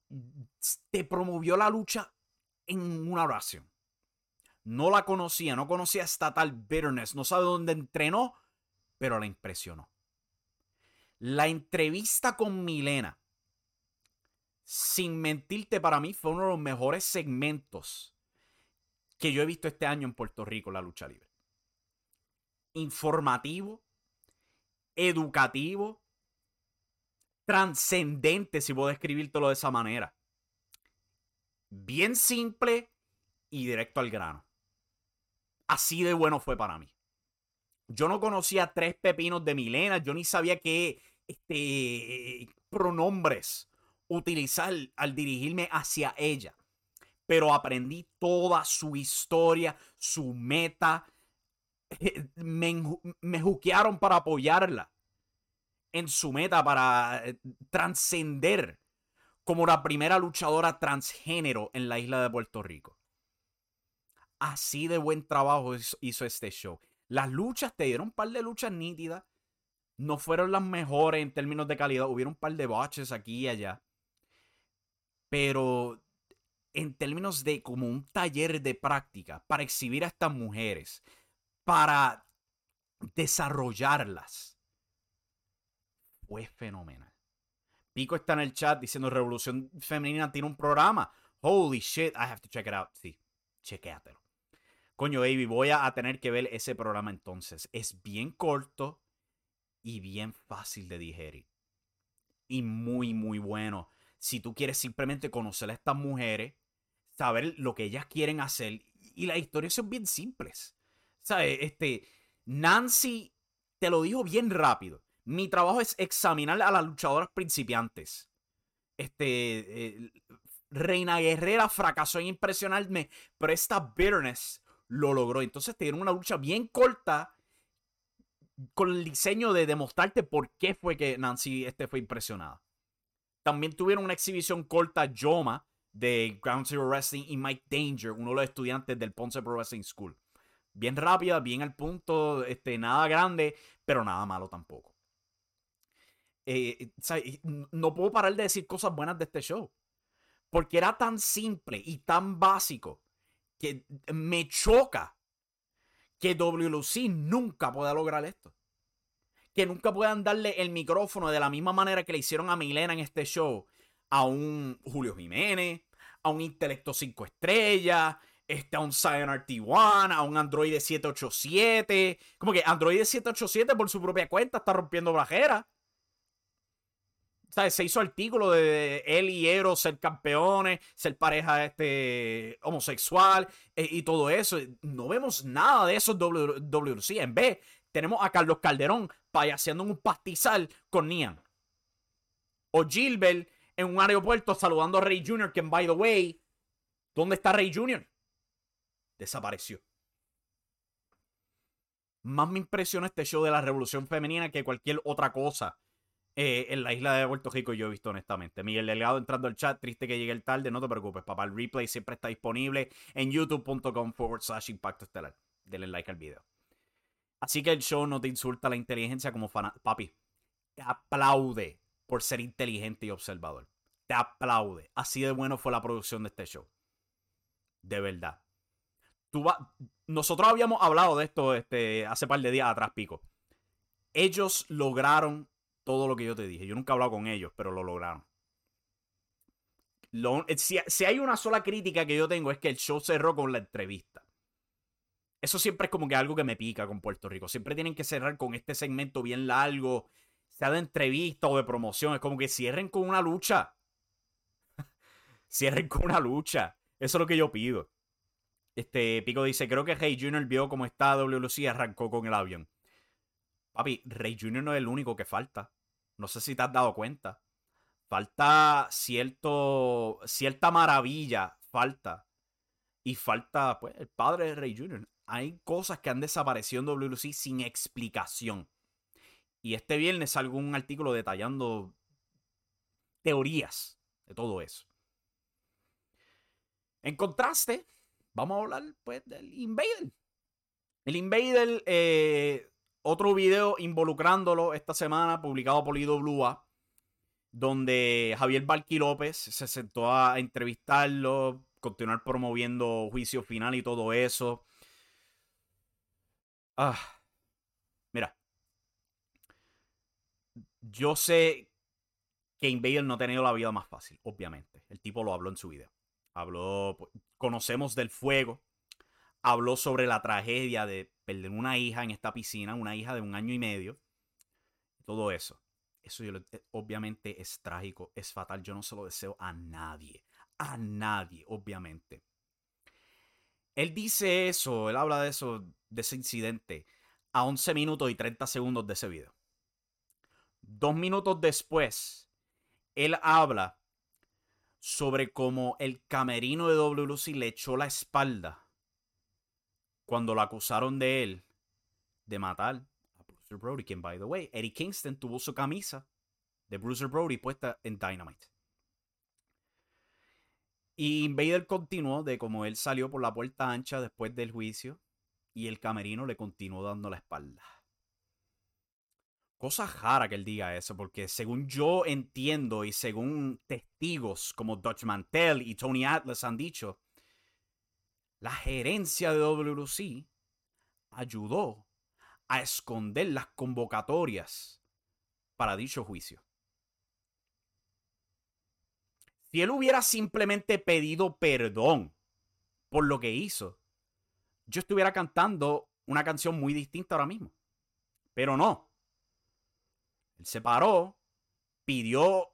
te promovió la lucha en una oración. No la conocía, no conocía esta tal bitterness, no sabe dónde entrenó, pero la impresionó. La entrevista con Milena, sin mentirte para mí, fue uno de los mejores segmentos que yo he visto este año en Puerto Rico, la lucha libre. Informativo, educativo, trascendente, si puedo describírtelo de esa manera. Bien simple y directo al grano. Así de bueno fue para mí. Yo no conocía tres pepinos de Milena, yo ni sabía qué este, pronombres utilizar al dirigirme hacia ella pero aprendí toda su historia, su meta. Me, me juquearon para apoyarla en su meta para eh, trascender como la primera luchadora transgénero en la isla de Puerto Rico. Así de buen trabajo hizo este show. Las luchas te dieron un par de luchas nítidas. No fueron las mejores en términos de calidad. Hubieron un par de botches aquí y allá. Pero en términos de como un taller de práctica para exhibir a estas mujeres, para desarrollarlas, fue fenomenal. Pico está en el chat diciendo Revolución Femenina tiene un programa. Holy shit, I have to check it out. Sí, chequéatelo. Coño, baby, voy a tener que ver ese programa entonces. Es bien corto y bien fácil de digerir. Y muy, muy bueno. Si tú quieres simplemente conocer a estas mujeres, saber lo que ellas quieren hacer. Y las historias son bien simples. ¿Sabes? Este, Nancy te lo dijo bien rápido. Mi trabajo es examinar a las luchadoras principiantes. Este, eh, Reina Guerrera fracasó en impresionarme, pero esta bitterness lo logró. Entonces tuvieron una lucha bien corta con el diseño de demostrarte por qué fue que Nancy este fue impresionada. También tuvieron una exhibición corta Yoma de Ground Zero Wrestling y Mike Danger, uno de los estudiantes del Ponce Pro Wrestling School. Bien rápida, bien al punto, este, nada grande, pero nada malo tampoco. Eh, no puedo parar de decir cosas buenas de este show. Porque era tan simple y tan básico que me choca que WLC nunca pueda lograr esto. Que nunca puedan darle el micrófono de la misma manera que le hicieron a Milena en este show a un Julio Jiménez, a un Intelecto 5 estrellas, este, a un Cyan RT1, a un Android 787. Como que Android 787 por su propia cuenta está rompiendo brajeras. Se hizo artículo de él y Eros ser campeones, ser pareja este, homosexual eh, y todo eso. No vemos nada de eso en. En vez, tenemos a Carlos Calderón payaseando en un pastizal con Nian. O Gilbert en un aeropuerto saludando a Rey Jr., que, by the way, ¿dónde está Rey Jr.? Desapareció. Más me impresiona este show de la revolución femenina que cualquier otra cosa eh, en la isla de Puerto Rico yo he visto honestamente. Miguel Delgado entrando al chat, triste que llegue el tarde, no te preocupes, papá. El replay siempre está disponible en youtube.com forward slash impacto estelar. Denle like al video. Así que el show no te insulta la inteligencia como fan. Papi, te aplaude por ser inteligente y observador. Te aplaude. Así de bueno fue la producción de este show. De verdad. Tú Nosotros habíamos hablado de esto este, hace par de días atrás, Pico. Ellos lograron todo lo que yo te dije. Yo nunca he hablado con ellos, pero lo lograron. Eh, si, hay una sola crítica que yo tengo es que el show cerró con la entrevista. Eso siempre es como que algo que me pica con Puerto Rico. Siempre tienen que cerrar con este segmento bien largo, sea de entrevista o de promoción. Es como que cierren con una lucha. cierren con una lucha. Eso es lo que yo pido. Este Pico dice, creo que Rey Jr. vio cómo está WLC y arrancó con el avión. Papi, Rey Jr. no es el único que falta. No sé si te has dado cuenta. Falta cierto, cierta maravilla, falta. Y falta, pues, el padre de Rey Jr. Hay cosas que han desaparecido en WC sin explicación. Y este viernes salgo un artículo detallando teorías de todo eso. En contraste, vamos a hablar pues del Invader. El Invader eh, otro video involucrándolo esta semana, publicado por IWA, donde Javier Balqui López se sentó a entrevistarlo, continuar promoviendo juicio final y todo eso. Ah, mira, yo sé que Invader no ha tenido la vida más fácil, obviamente. El tipo lo habló en su video. Habló, pues, conocemos del fuego, habló sobre la tragedia de perder una hija en esta piscina, una hija de un año y medio, todo eso. Eso yo, eh, obviamente es trágico, es fatal. Yo no se lo deseo a nadie, a nadie, obviamente. Él dice eso, él habla de eso, de ese incidente, a 11 minutos y 30 segundos de ese video. Dos minutos después, él habla sobre cómo el camerino de WLC le echó la espalda cuando lo acusaron de él de matar a Bruiser Brody, quien, by the way, Eddie Kingston tuvo su camisa de Bruiser Brody puesta en Dynamite. Y Invader continuó de como él salió por la puerta ancha después del juicio y el camerino le continuó dando la espalda. Cosa rara que él diga eso, porque según yo entiendo y según testigos como Dutch Mantel y Tony Atlas han dicho, la gerencia de WC ayudó a esconder las convocatorias para dicho juicio. Si él hubiera simplemente pedido perdón por lo que hizo, yo estuviera cantando una canción muy distinta ahora mismo. Pero no. Él se paró, pidió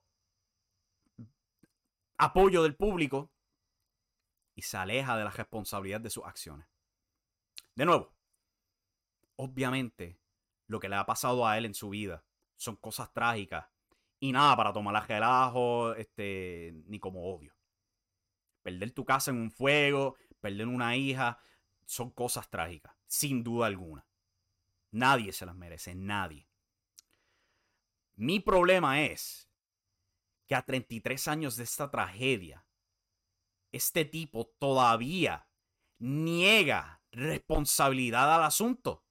apoyo del público y se aleja de la responsabilidad de sus acciones. De nuevo, obviamente lo que le ha pasado a él en su vida son cosas trágicas y nada para tomar la relajo este, ni como odio. Perder tu casa en un fuego, perder una hija, son cosas trágicas, sin duda alguna. Nadie se las merece, nadie. Mi problema es que a 33 años de esta tragedia, este tipo todavía niega responsabilidad al asunto.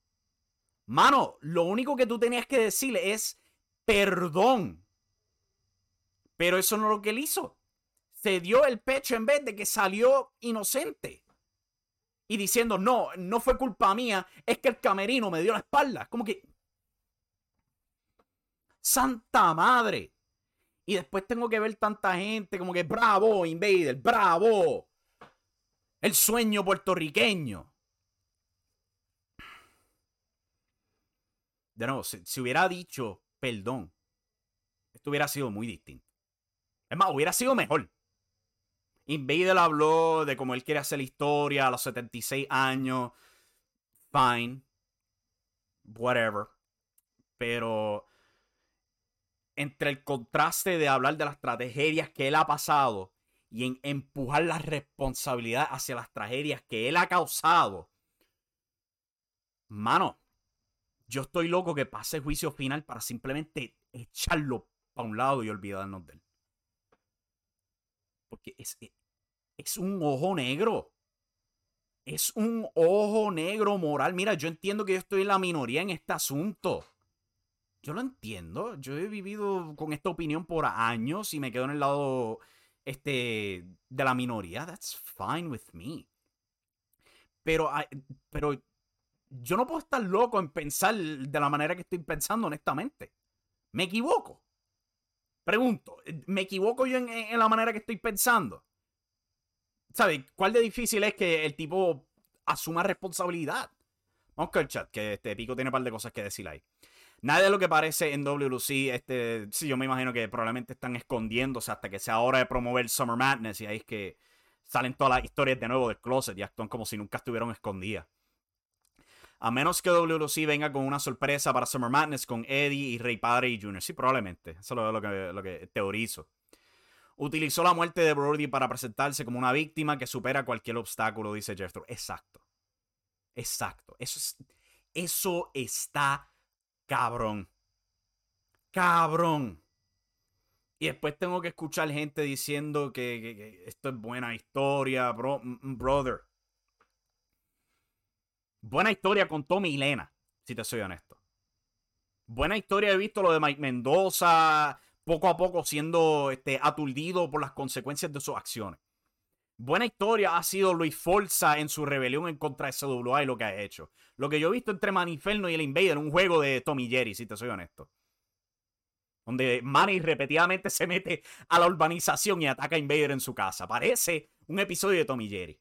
Mano, lo único que tú tenías que decirle es perdón. Pero eso no es lo que él hizo. Se dio el pecho en vez de que salió inocente. Y diciendo, no, no fue culpa mía, es que el camerino me dio la espalda. Como que, Santa madre. Y después tengo que ver tanta gente como que bravo, Invader, bravo. El sueño puertorriqueño. De nuevo, si, hubiera dicho perdón, esto hubiera sido muy distinto. Es más, hubiera sido mejor. Invader habló de cómo él quiere hacer la historia a los 76 años. Fine. Whatever. Pero entre el contraste de hablar de las tragedias que él ha pasado y en empujar la responsabilidad hacia las tragedias que él ha causado. Mano, yo estoy loco que pase el juicio final para simplemente echarlo para un lado y olvidarnos de él. Es, es un ojo negro. Es un ojo negro moral. Mira, yo entiendo que yo estoy en la minoría en este asunto. Yo lo entiendo. Yo he vivido con esta opinión por años y me quedo en el lado este, de la minoría. That's fine with me. Pero, pero yo no puedo estar loco en pensar de la manera que estoy pensando, honestamente. ¿Me equivoco? Pregunto, ¿me equivoco yo en, la manera que estoy pensando? ¿Sabes? ¿Cuál de difícil es que el tipo asuma responsabilidad? Vamos con el chat, que este Pico tiene un par de cosas que decir ahí. Nada de lo que parece en WC, este, sí, yo me imagino que probablemente están escondiéndose hasta que sea hora de promover Summer Madness y ahí es que salen todas las historias de nuevo del closet y actúan como si nunca estuvieran escondidas. A menos que WC venga con una sorpresa para Summer Madness con Eddie y Rey Padre y Junior. Sí, probablemente. Eso es lo que, lo que teorizo. Utilizó la muerte de Brody para presentarse como una víctima que supera cualquier obstáculo, dice Jethro. Exacto. Exacto. Eso, es, eso está Cabrón. Cabrón. Y después tengo que escuchar gente diciendo que, esto es buena historia, bro, brother. Buena historia con Tommy y Lena, si te soy honesto. Buena historia, he visto lo de Mike Mendoza, poco a poco siendo este, aturdido por las consecuencias de sus acciones. Buena historia ha sido Luis Forza en su rebelión en contra de SWA y lo que ha hecho. Lo que yo he visto entre Maniferno y el Invader, un juego de Tommy Jerry, si te soy honesto. Donde Manny repetidamente se mete a la urbanización y ataca a Invader en su casa. Parece un episodio de Tommy Jerry.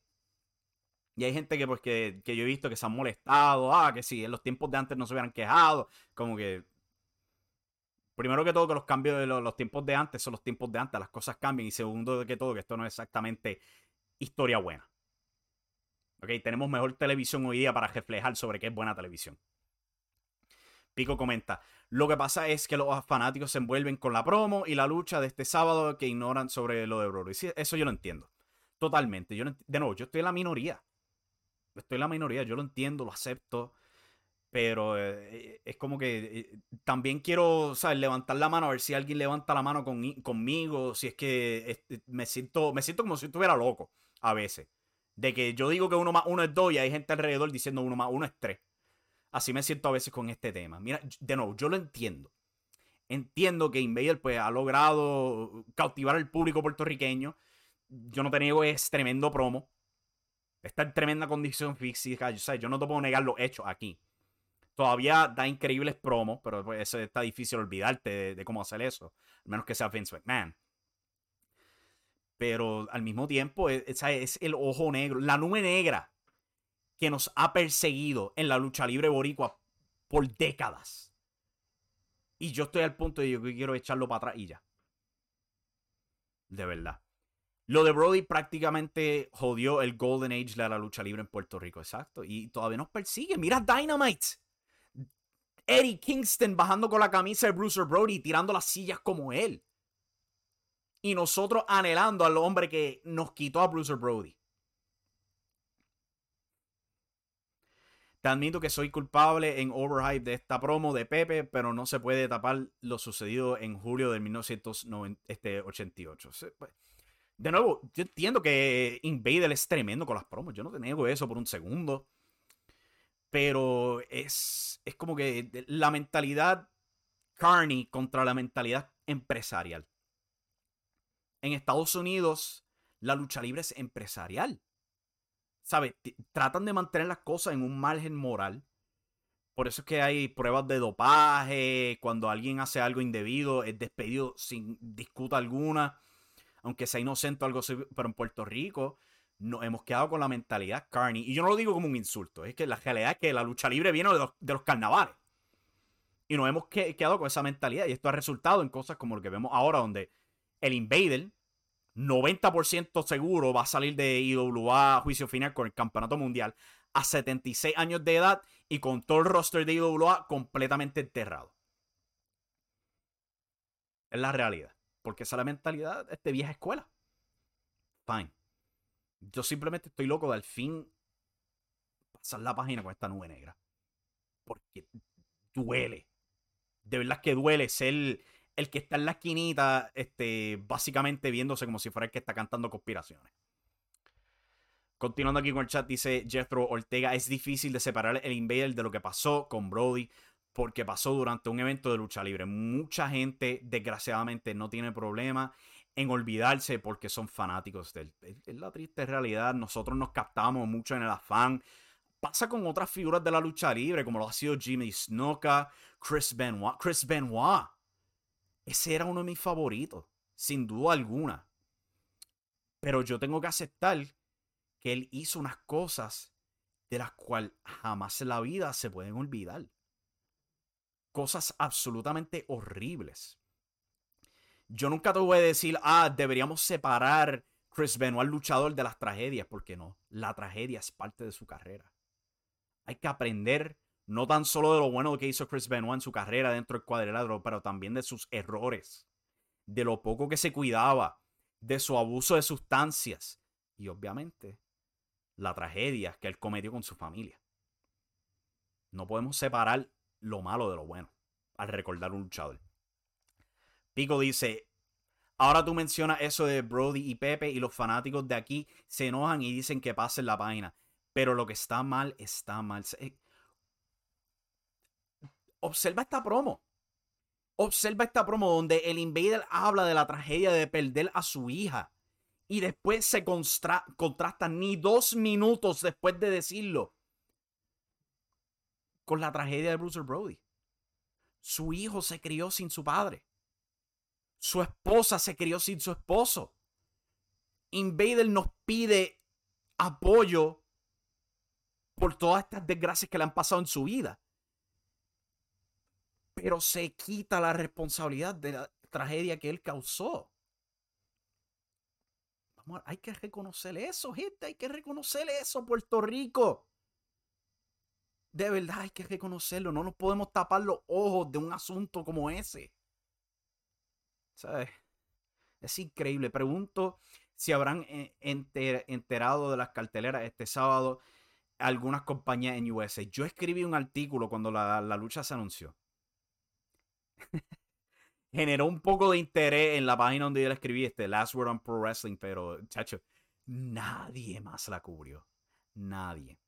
Y hay gente que, pues, que, yo he visto que se han molestado. Ah, que sí, en los tiempos de antes no se hubieran quejado. Como que. Primero que todo, que los cambios de los, tiempos de antes son los tiempos de antes. Las cosas cambian. Y segundo que todo, que esto no es exactamente historia buena. Ok, tenemos mejor televisión hoy día para reflejar sobre qué es buena televisión. Pico comenta, lo que pasa es que los fanáticos se envuelven con la promo y la lucha de este sábado que ignoran sobre lo de Brody. eso yo lo entiendo. Totalmente. Yo de nuevo, yo estoy en la minoría. Estoy en la minoría, yo lo entiendo, lo acepto. Pero eh, es como que eh, también quiero, ¿sabes? Levantar la mano, a ver si alguien levanta la mano conmigo, si es que este, me, siento, me siento como si estuviera loco a veces. De que yo digo que uno más uno es dos y hay gente alrededor diciendo uno más uno es tres. Así me siento a veces con este tema. Mira, de nuevo, yo lo entiendo. Entiendo que Invader pues, ha logrado cautivar al público puertorriqueño. Yo no te niego, es tremendo promo. Está en tremenda condición física. Yo, yo no te puedo negar los hechos aquí. Todavía da increíbles promos, pero pues, eso está difícil olvidarte de, cómo hacer eso. Al menos que sea Vince McMahon. Pero al mismo tiempo, e, es, es el ojo negro, la nube negra que nos ha perseguido en la lucha libre boricua por décadas. Y yo estoy al punto de yo quiero echarlo para atrás y ya. De verdad. Lo de Brody prácticamente jodió el Golden Age de la lucha libre en Puerto Rico, exacto. Y todavía nos persigue. Mira Dynamite. Eddie Kingston bajando con la camisa de Bruiser Brody, tirando las sillas como él. Y nosotros anhelando al hombre que nos quitó a Bruiser Brody. Te admito que soy culpable en overhype de esta promo de Pepe, pero no se puede tapar lo sucedido en julio de 1988. De nuevo, yo entiendo que Invader es tremendo con las promos. Yo no te niego eso por un segundo. Pero es, es como que la mentalidad carney contra la mentalidad empresarial. En Estados Unidos, la lucha libre es empresarial. ¿sabes? Tratan de mantener las cosas en un margen moral. Por eso es que hay pruebas de dopaje, cuando alguien hace algo indebido, es despedido sin disputa alguna, aunque sea inocente o algo así, pero en Puerto Rico nos hemos quedado con la mentalidad carney. Y yo no lo digo como un insulto, es que la realidad es que la lucha libre viene de los, carnavales. Y nos hemos quedado con esa mentalidad y esto ha resultado en cosas como lo que vemos ahora, donde el Invader 90% seguro va a salir de IWA a juicio final con el campeonato mundial a 76 años de edad y con todo el roster de IWA completamente enterrado. Es la realidad. Porque esa es la mentalidad de esta vieja escuela. Fine. Yo simplemente estoy loco de al fin pasar la página con esta nube negra. Porque duele. De verdad que duele ser el que está en la esquinita, este, básicamente viéndose como si fuera el que está cantando conspiraciones. Continuando aquí con el chat, dice Jethro Ortega, es difícil de separar el Invader de lo que pasó con Brody porque pasó durante un evento de lucha libre. Mucha gente, desgraciadamente, no tiene problema en olvidarse porque son fanáticos. Es la triste realidad. Nosotros nos captamos mucho en el afán. Pasa con otras figuras de la lucha libre, como lo ha sido Jimmy Snuka, Chris Benoit. Chris Benoit ese era uno de mis favoritos, sin duda alguna. Pero yo tengo que aceptar que él hizo unas cosas de las cuales jamás en la vida se pueden olvidar. Cosas absolutamente horribles. Yo nunca te voy a decir, ah, deberíamos separar Chris Benoit, luchador, de las tragedias, porque no. La tragedia es parte de su carrera. Hay que aprender no tan solo de lo bueno que hizo Chris Benoit en su carrera dentro del cuadrilátero, pero también de sus errores, de lo poco que se cuidaba, de su abuso de sustancias y obviamente la tragedia que él cometió con su familia. No podemos separar lo malo de lo bueno al recordar un luchador. Pico dice, ahora tú mencionas eso de Brody y Pepe y los fanáticos de aquí se enojan y dicen que pasen la página. Pero lo que está mal está mal. Observa esta promo. Observa esta promo donde el Invader habla de la tragedia de perder a su hija. Y después se contrasta ni dos minutos después de decirlo con la tragedia de Bruce Brody. Su hijo se crió sin su padre. Su esposa se crió sin su esposo. Invader nos pide apoyo por todas estas desgracias que le han pasado en su vida pero se quita la responsabilidad de la tragedia que él causó. Vamos, hay que reconocer eso, gente, hay que reconocer eso, Puerto Rico. De verdad hay que reconocerlo, no nos podemos tapar los ojos de un asunto como ese. ¿Sabes? Es increíble. Pregunto si habrán eh, enterado de las carteleras este sábado algunas compañías en USA. Yo escribí un artículo cuando la, la lucha se anunció. Generó un poco de interés en la página donde yo la escribí, este Last Word on Pro Wrestling, pero, chacho, nadie más la cubrió. Nadie.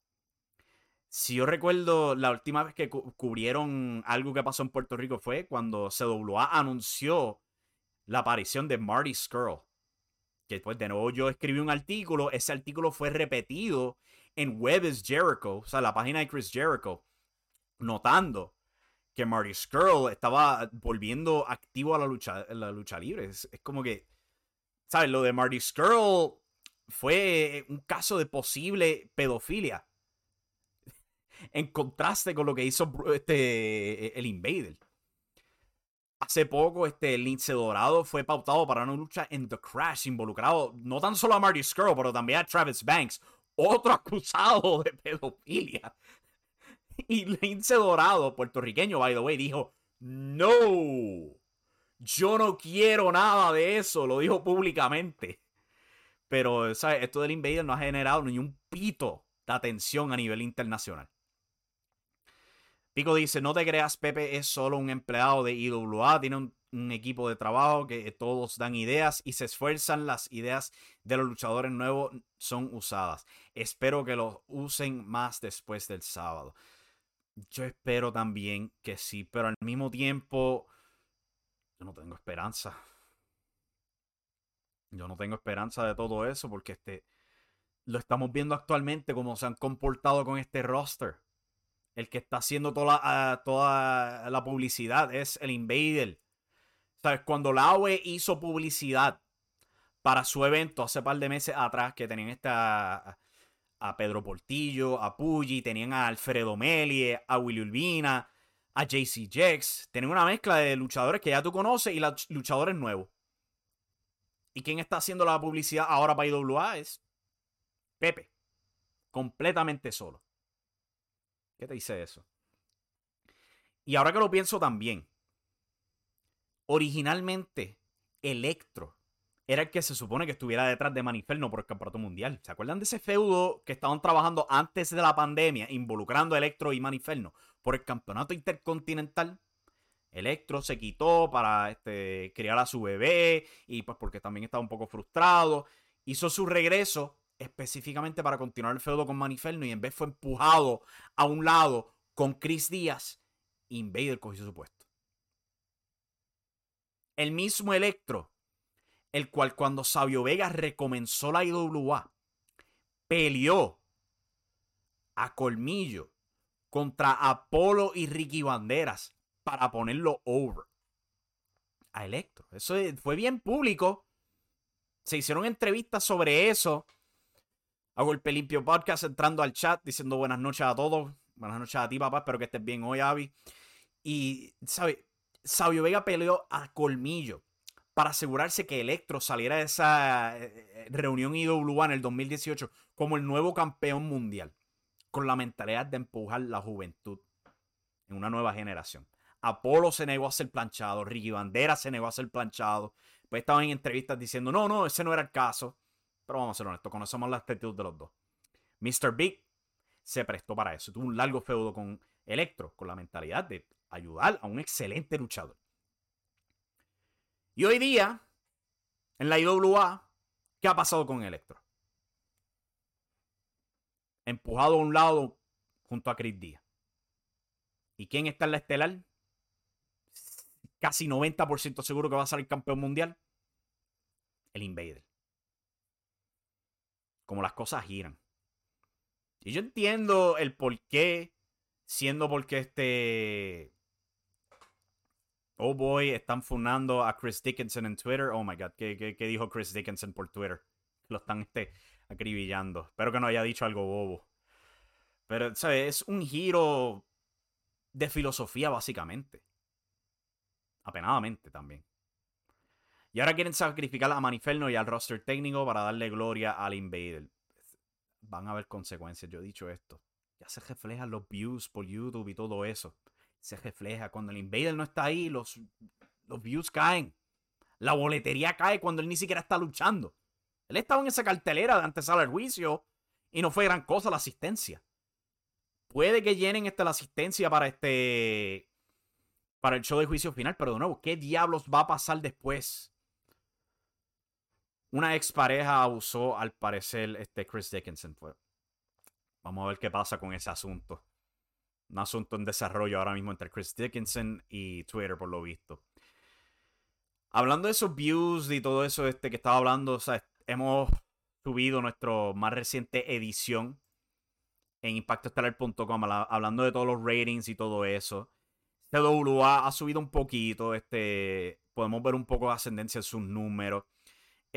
Si yo recuerdo, la última vez que cubrieron algo que pasó en Puerto Rico fue cuando CWA anunció la aparición de Marty Skrull. Que después de nuevo yo escribí un artículo, ese artículo fue repetido en Web is Jericho, o sea, la página de Chris Jericho, notando que Marty Skrull estaba volviendo activo a la lucha, la lucha libre. Es, es, como que, ¿sabes? Lo de Marty Skrull fue un caso de posible pedofilia en contraste con lo que hizo este, el Invader. Hace poco, este Lince Dorado fue pautado para una lucha en The Crash, involucrado no tan solo a Marty Skrull, pero también a Travis Banks, otro acusado de pedofilia. Y Lince Dorado, puertorriqueño, by the way, dijo: No, yo no quiero nada de eso. Lo dijo públicamente. Pero, ¿sabes? Esto del Invader no ha generado ni un pito de atención a nivel internacional. Pico dice, no te creas, Pepe es solo un empleado de IWA, tiene un, equipo de trabajo que todos dan ideas y se esfuerzan, las ideas de los luchadores nuevos son usadas. Espero que los usen más después del sábado. Yo espero también que sí, pero al mismo tiempo yo no tengo esperanza. Yo no tengo esperanza de todo eso porque este lo estamos viendo actualmente como se han comportado con este roster el que está haciendo toda la, ah, toda la publicidad es el Invader. ¿Sabes? Cuando la AOE hizo publicidad para su evento hace par de meses atrás, que tenían esta, a Pedro Portillo, a Puggy, tenían a Alfredo Melie, a Willy Urbina, a JC Jex. Tenían una mezcla de luchadores que ya tú conoces y luchadores nuevos. ¿Y quién está haciendo la publicidad ahora para IWA? Es Pepe. Completamente solo. ¿Qué te dice eso? Y ahora que lo pienso también, originalmente Electro era el que se supone que estuviera detrás de Maniferno por el campeonato mundial. ¿Se acuerdan de ese feudo que estaban trabajando antes de la pandemia, involucrando a Electro y Maniferno por el campeonato intercontinental? Electro se quitó para este, criar a su bebé y pues porque también estaba un poco frustrado. Hizo su regreso específicamente para continuar el feudo con Maniferno y en vez fue empujado a un lado con Chris Díaz, Invader cogió su puesto. El mismo Electro, el cual cuando Sabio Vega recomenzó la IWA, peleó a colmillo contra Apolo y Ricky Banderas para ponerlo over a Electro. Eso fue bien público. Se hicieron entrevistas sobre eso Hago el Limpio Podcast entrando al chat diciendo buenas noches a todos. Buenas noches a ti, papá. Espero que estés bien hoy, Avi. Y, ¿sabe? Sabio Vega peleó a colmillo para asegurarse que Electro saliera de esa eh, eh, reunión IWA en el 2018 como el nuevo campeón mundial. Con la mentalidad de empujar la juventud en una nueva generación. Apolo se negó a ser planchado, Ricky Bandera se negó a ser planchado. Pues estaban en entrevistas diciendo, no, no, ese no era el caso. Pero vamos a ser honestos, conocemos la actitud de los dos. Mr. Big se prestó para eso. Tuvo un largo feudo con Electro, con la mentalidad de ayudar a un excelente luchador. Y hoy día, en la IWA, ¿qué ha pasado con Electro? Empujado a un lado junto a Chris Díaz. ¿Y quién está en la estelar? Casi 90% seguro que va a ser el campeón mundial. El Invader como las cosas giran. Y yo entiendo el por qué, siendo porque este... Oh boy, están funando a Chris Dickinson en Twitter. Oh my god, ¿qué, dijo Chris Dickinson por Twitter? Lo están este, acribillando. Espero que no haya dicho algo bobo. Pero, ¿sabes? Es un giro de filosofía, básicamente. Apenadamente también. Y ahora quieren sacrificar a Maniferno y al roster técnico para darle gloria al Invader. Van a haber consecuencias, yo he dicho esto. Ya se reflejan los views por YouTube y todo eso. Se refleja. Cuando el Invader no está ahí, los, los views caen. La boletería cae cuando él ni siquiera está luchando. Él estaba en esa cartelera de antes al juicio y no fue gran cosa la asistencia. puede que llenen este, la asistencia para este para el show de juicio final, pero de nuevo, ¿qué diablos va a pasar después? Una expareja abusó, al parecer, este Chris Dickinson. Fue. Vamos a ver qué pasa con ese asunto. Un asunto en desarrollo ahora mismo entre Chris Dickinson y Twitter, por lo visto. Hablando de esos views y todo eso este que estaba hablando, o sea, hemos subido nuestra más reciente edición en impactoestelar.com hablando de todos los ratings y todo eso. CWA ha subido un poquito, este, podemos ver un poco de ascendencia en sus números.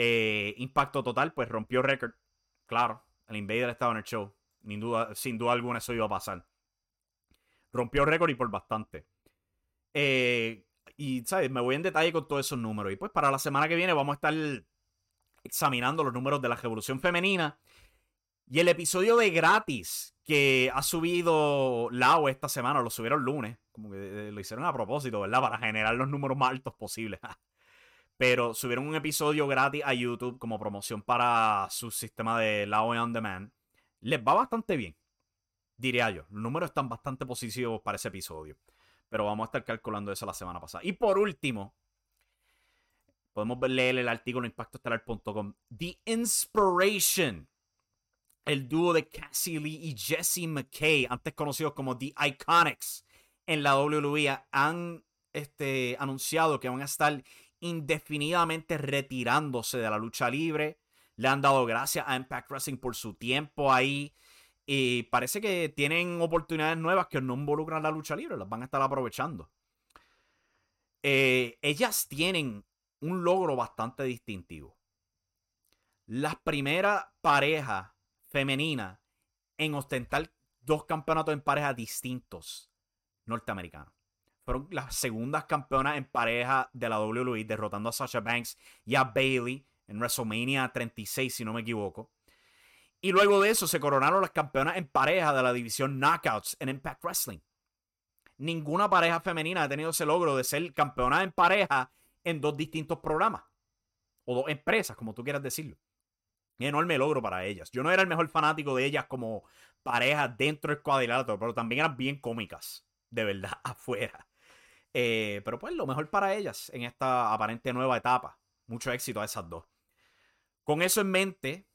Eh, impacto total, pues rompió récord. Claro, el Invader estaba en el show. Sin duda, alguna eso iba a pasar. Rompió récord y por bastante. Eh, y, ¿sabes? Me voy en detalle con todos esos números. Y pues para la semana que viene vamos a estar examinando los números de la Revolución Femenina. Y el episodio de gratis que ha subido Lau esta semana, lo subieron lunes, como que eh, lo hicieron a propósito, ¿verdad? Para generar los números más altos posibles. Pero subieron un episodio gratis a YouTube como promoción para su sistema de Lau On Demand. Les va bastante bien, diría yo. Los números están bastante positivos para ese episodio. Pero vamos a estar calculando eso la semana pasada. Y por último, podemos leer el artículo en. The Inspiration. El dúo de Cassie Lee y Jesse McKay, antes conocidos como The Iconics, en la WWE, han este, anunciado que van a estar indefinidamente retirándose de la lucha libre. Le han dado gracias a Impact Wrestling por su tiempo ahí. Y parece que tienen oportunidades nuevas que no involucran la lucha libre, las van a estar aprovechando. Eh, ellas tienen un logro bastante distintivo. Las primeras parejas femeninas en ostentar dos campeonatos en pareja distintos norteamericanos. Fueron las segundas campeonas en pareja de la WWE, derrotando a Sasha Banks y a Bailey en WrestleMania 36, si no me equivoco. Y luego de eso se coronaron las campeonas en pareja de la división Knockouts en Impact Wrestling. Ninguna pareja femenina ha tenido ese logro de ser campeona en pareja en dos distintos programas. O dos empresas, como tú quieras decirlo. Enorme logro para ellas. Yo no era el mejor fanático de ellas como pareja dentro del cuadrilátero, pero también eran bien cómicas, de verdad, afuera. Eh, pero pues lo mejor para ellas en esta aparente nueva etapa. Mucho éxito a esas dos. Con eso en mente,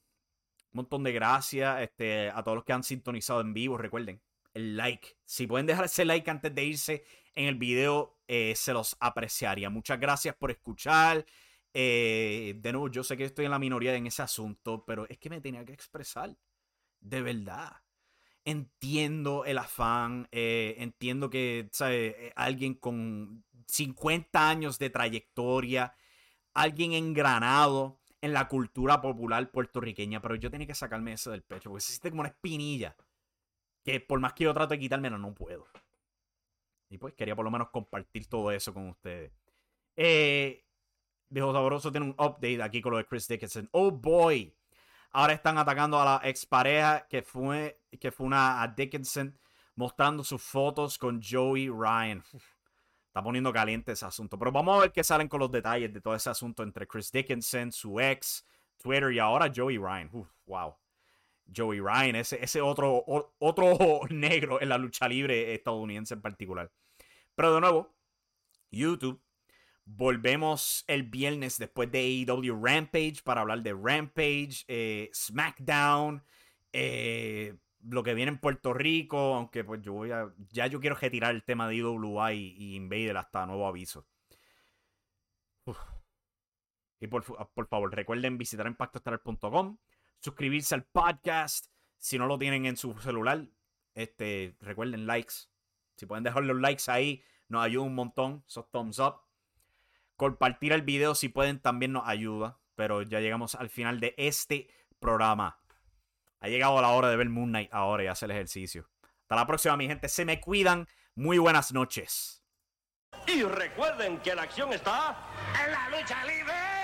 un montón de gracias este, a todos los que han sintonizado en vivo. Recuerden, el like. Si pueden dejar ese like antes de irse en el video, eh, se los apreciaría. Muchas gracias por escuchar. Eh, de nuevo, yo sé que estoy en la minoría en ese asunto, pero es que me tenía que expresar. De verdad. Entiendo el afán, eh, entiendo que ¿sabe? alguien con 50 años de trayectoria, alguien engranado, en la cultura popular puertorriqueña, pero yo tenía que sacarme eso del pecho, porque se siente como una espinilla, que por más que yo trato de quitármela, no puedo. Y pues quería por lo menos compartir todo eso con ustedes. Eh, Sabroso tiene un update aquí con lo de Chris Dickinson. Oh boy. Ahora están atacando a la expareja que fue, que fue una a Dickinson, mostrando sus fotos con Joey Ryan. Está poniendo caliente ese asunto. Pero vamos a ver qué salen con los detalles de todo ese asunto entre Chris Dickinson, su ex, Twitter y ahora Joey Ryan. wow. Joey Ryan, ese, ese otro, otro negro en la lucha libre estadounidense en particular. Pero de nuevo, YouTube. Volvemos el viernes después de AEW Rampage para hablar de Rampage, eh, SmackDown, eh, lo que viene en Puerto Rico, aunque pues yo voy a, ya yo quiero retirar el tema de IWA y, y Invader hasta nuevo aviso. Y por, por, favor, recuerden visitar impactoestelar.com, suscribirse al podcast, si no lo tienen en su celular, este, recuerden likes. Si pueden dejar los likes ahí, nos ayuda un montón, esos thumbs up. Compartir el video si pueden también nos ayuda, pero ya llegamos al final de este programa. Ha llegado la hora de ver Moon Knight ahora y hacer el ejercicio. Hasta la próxima, mi gente. Se me cuidan. Muy buenas noches. Y recuerden que la acción está en la lucha libre.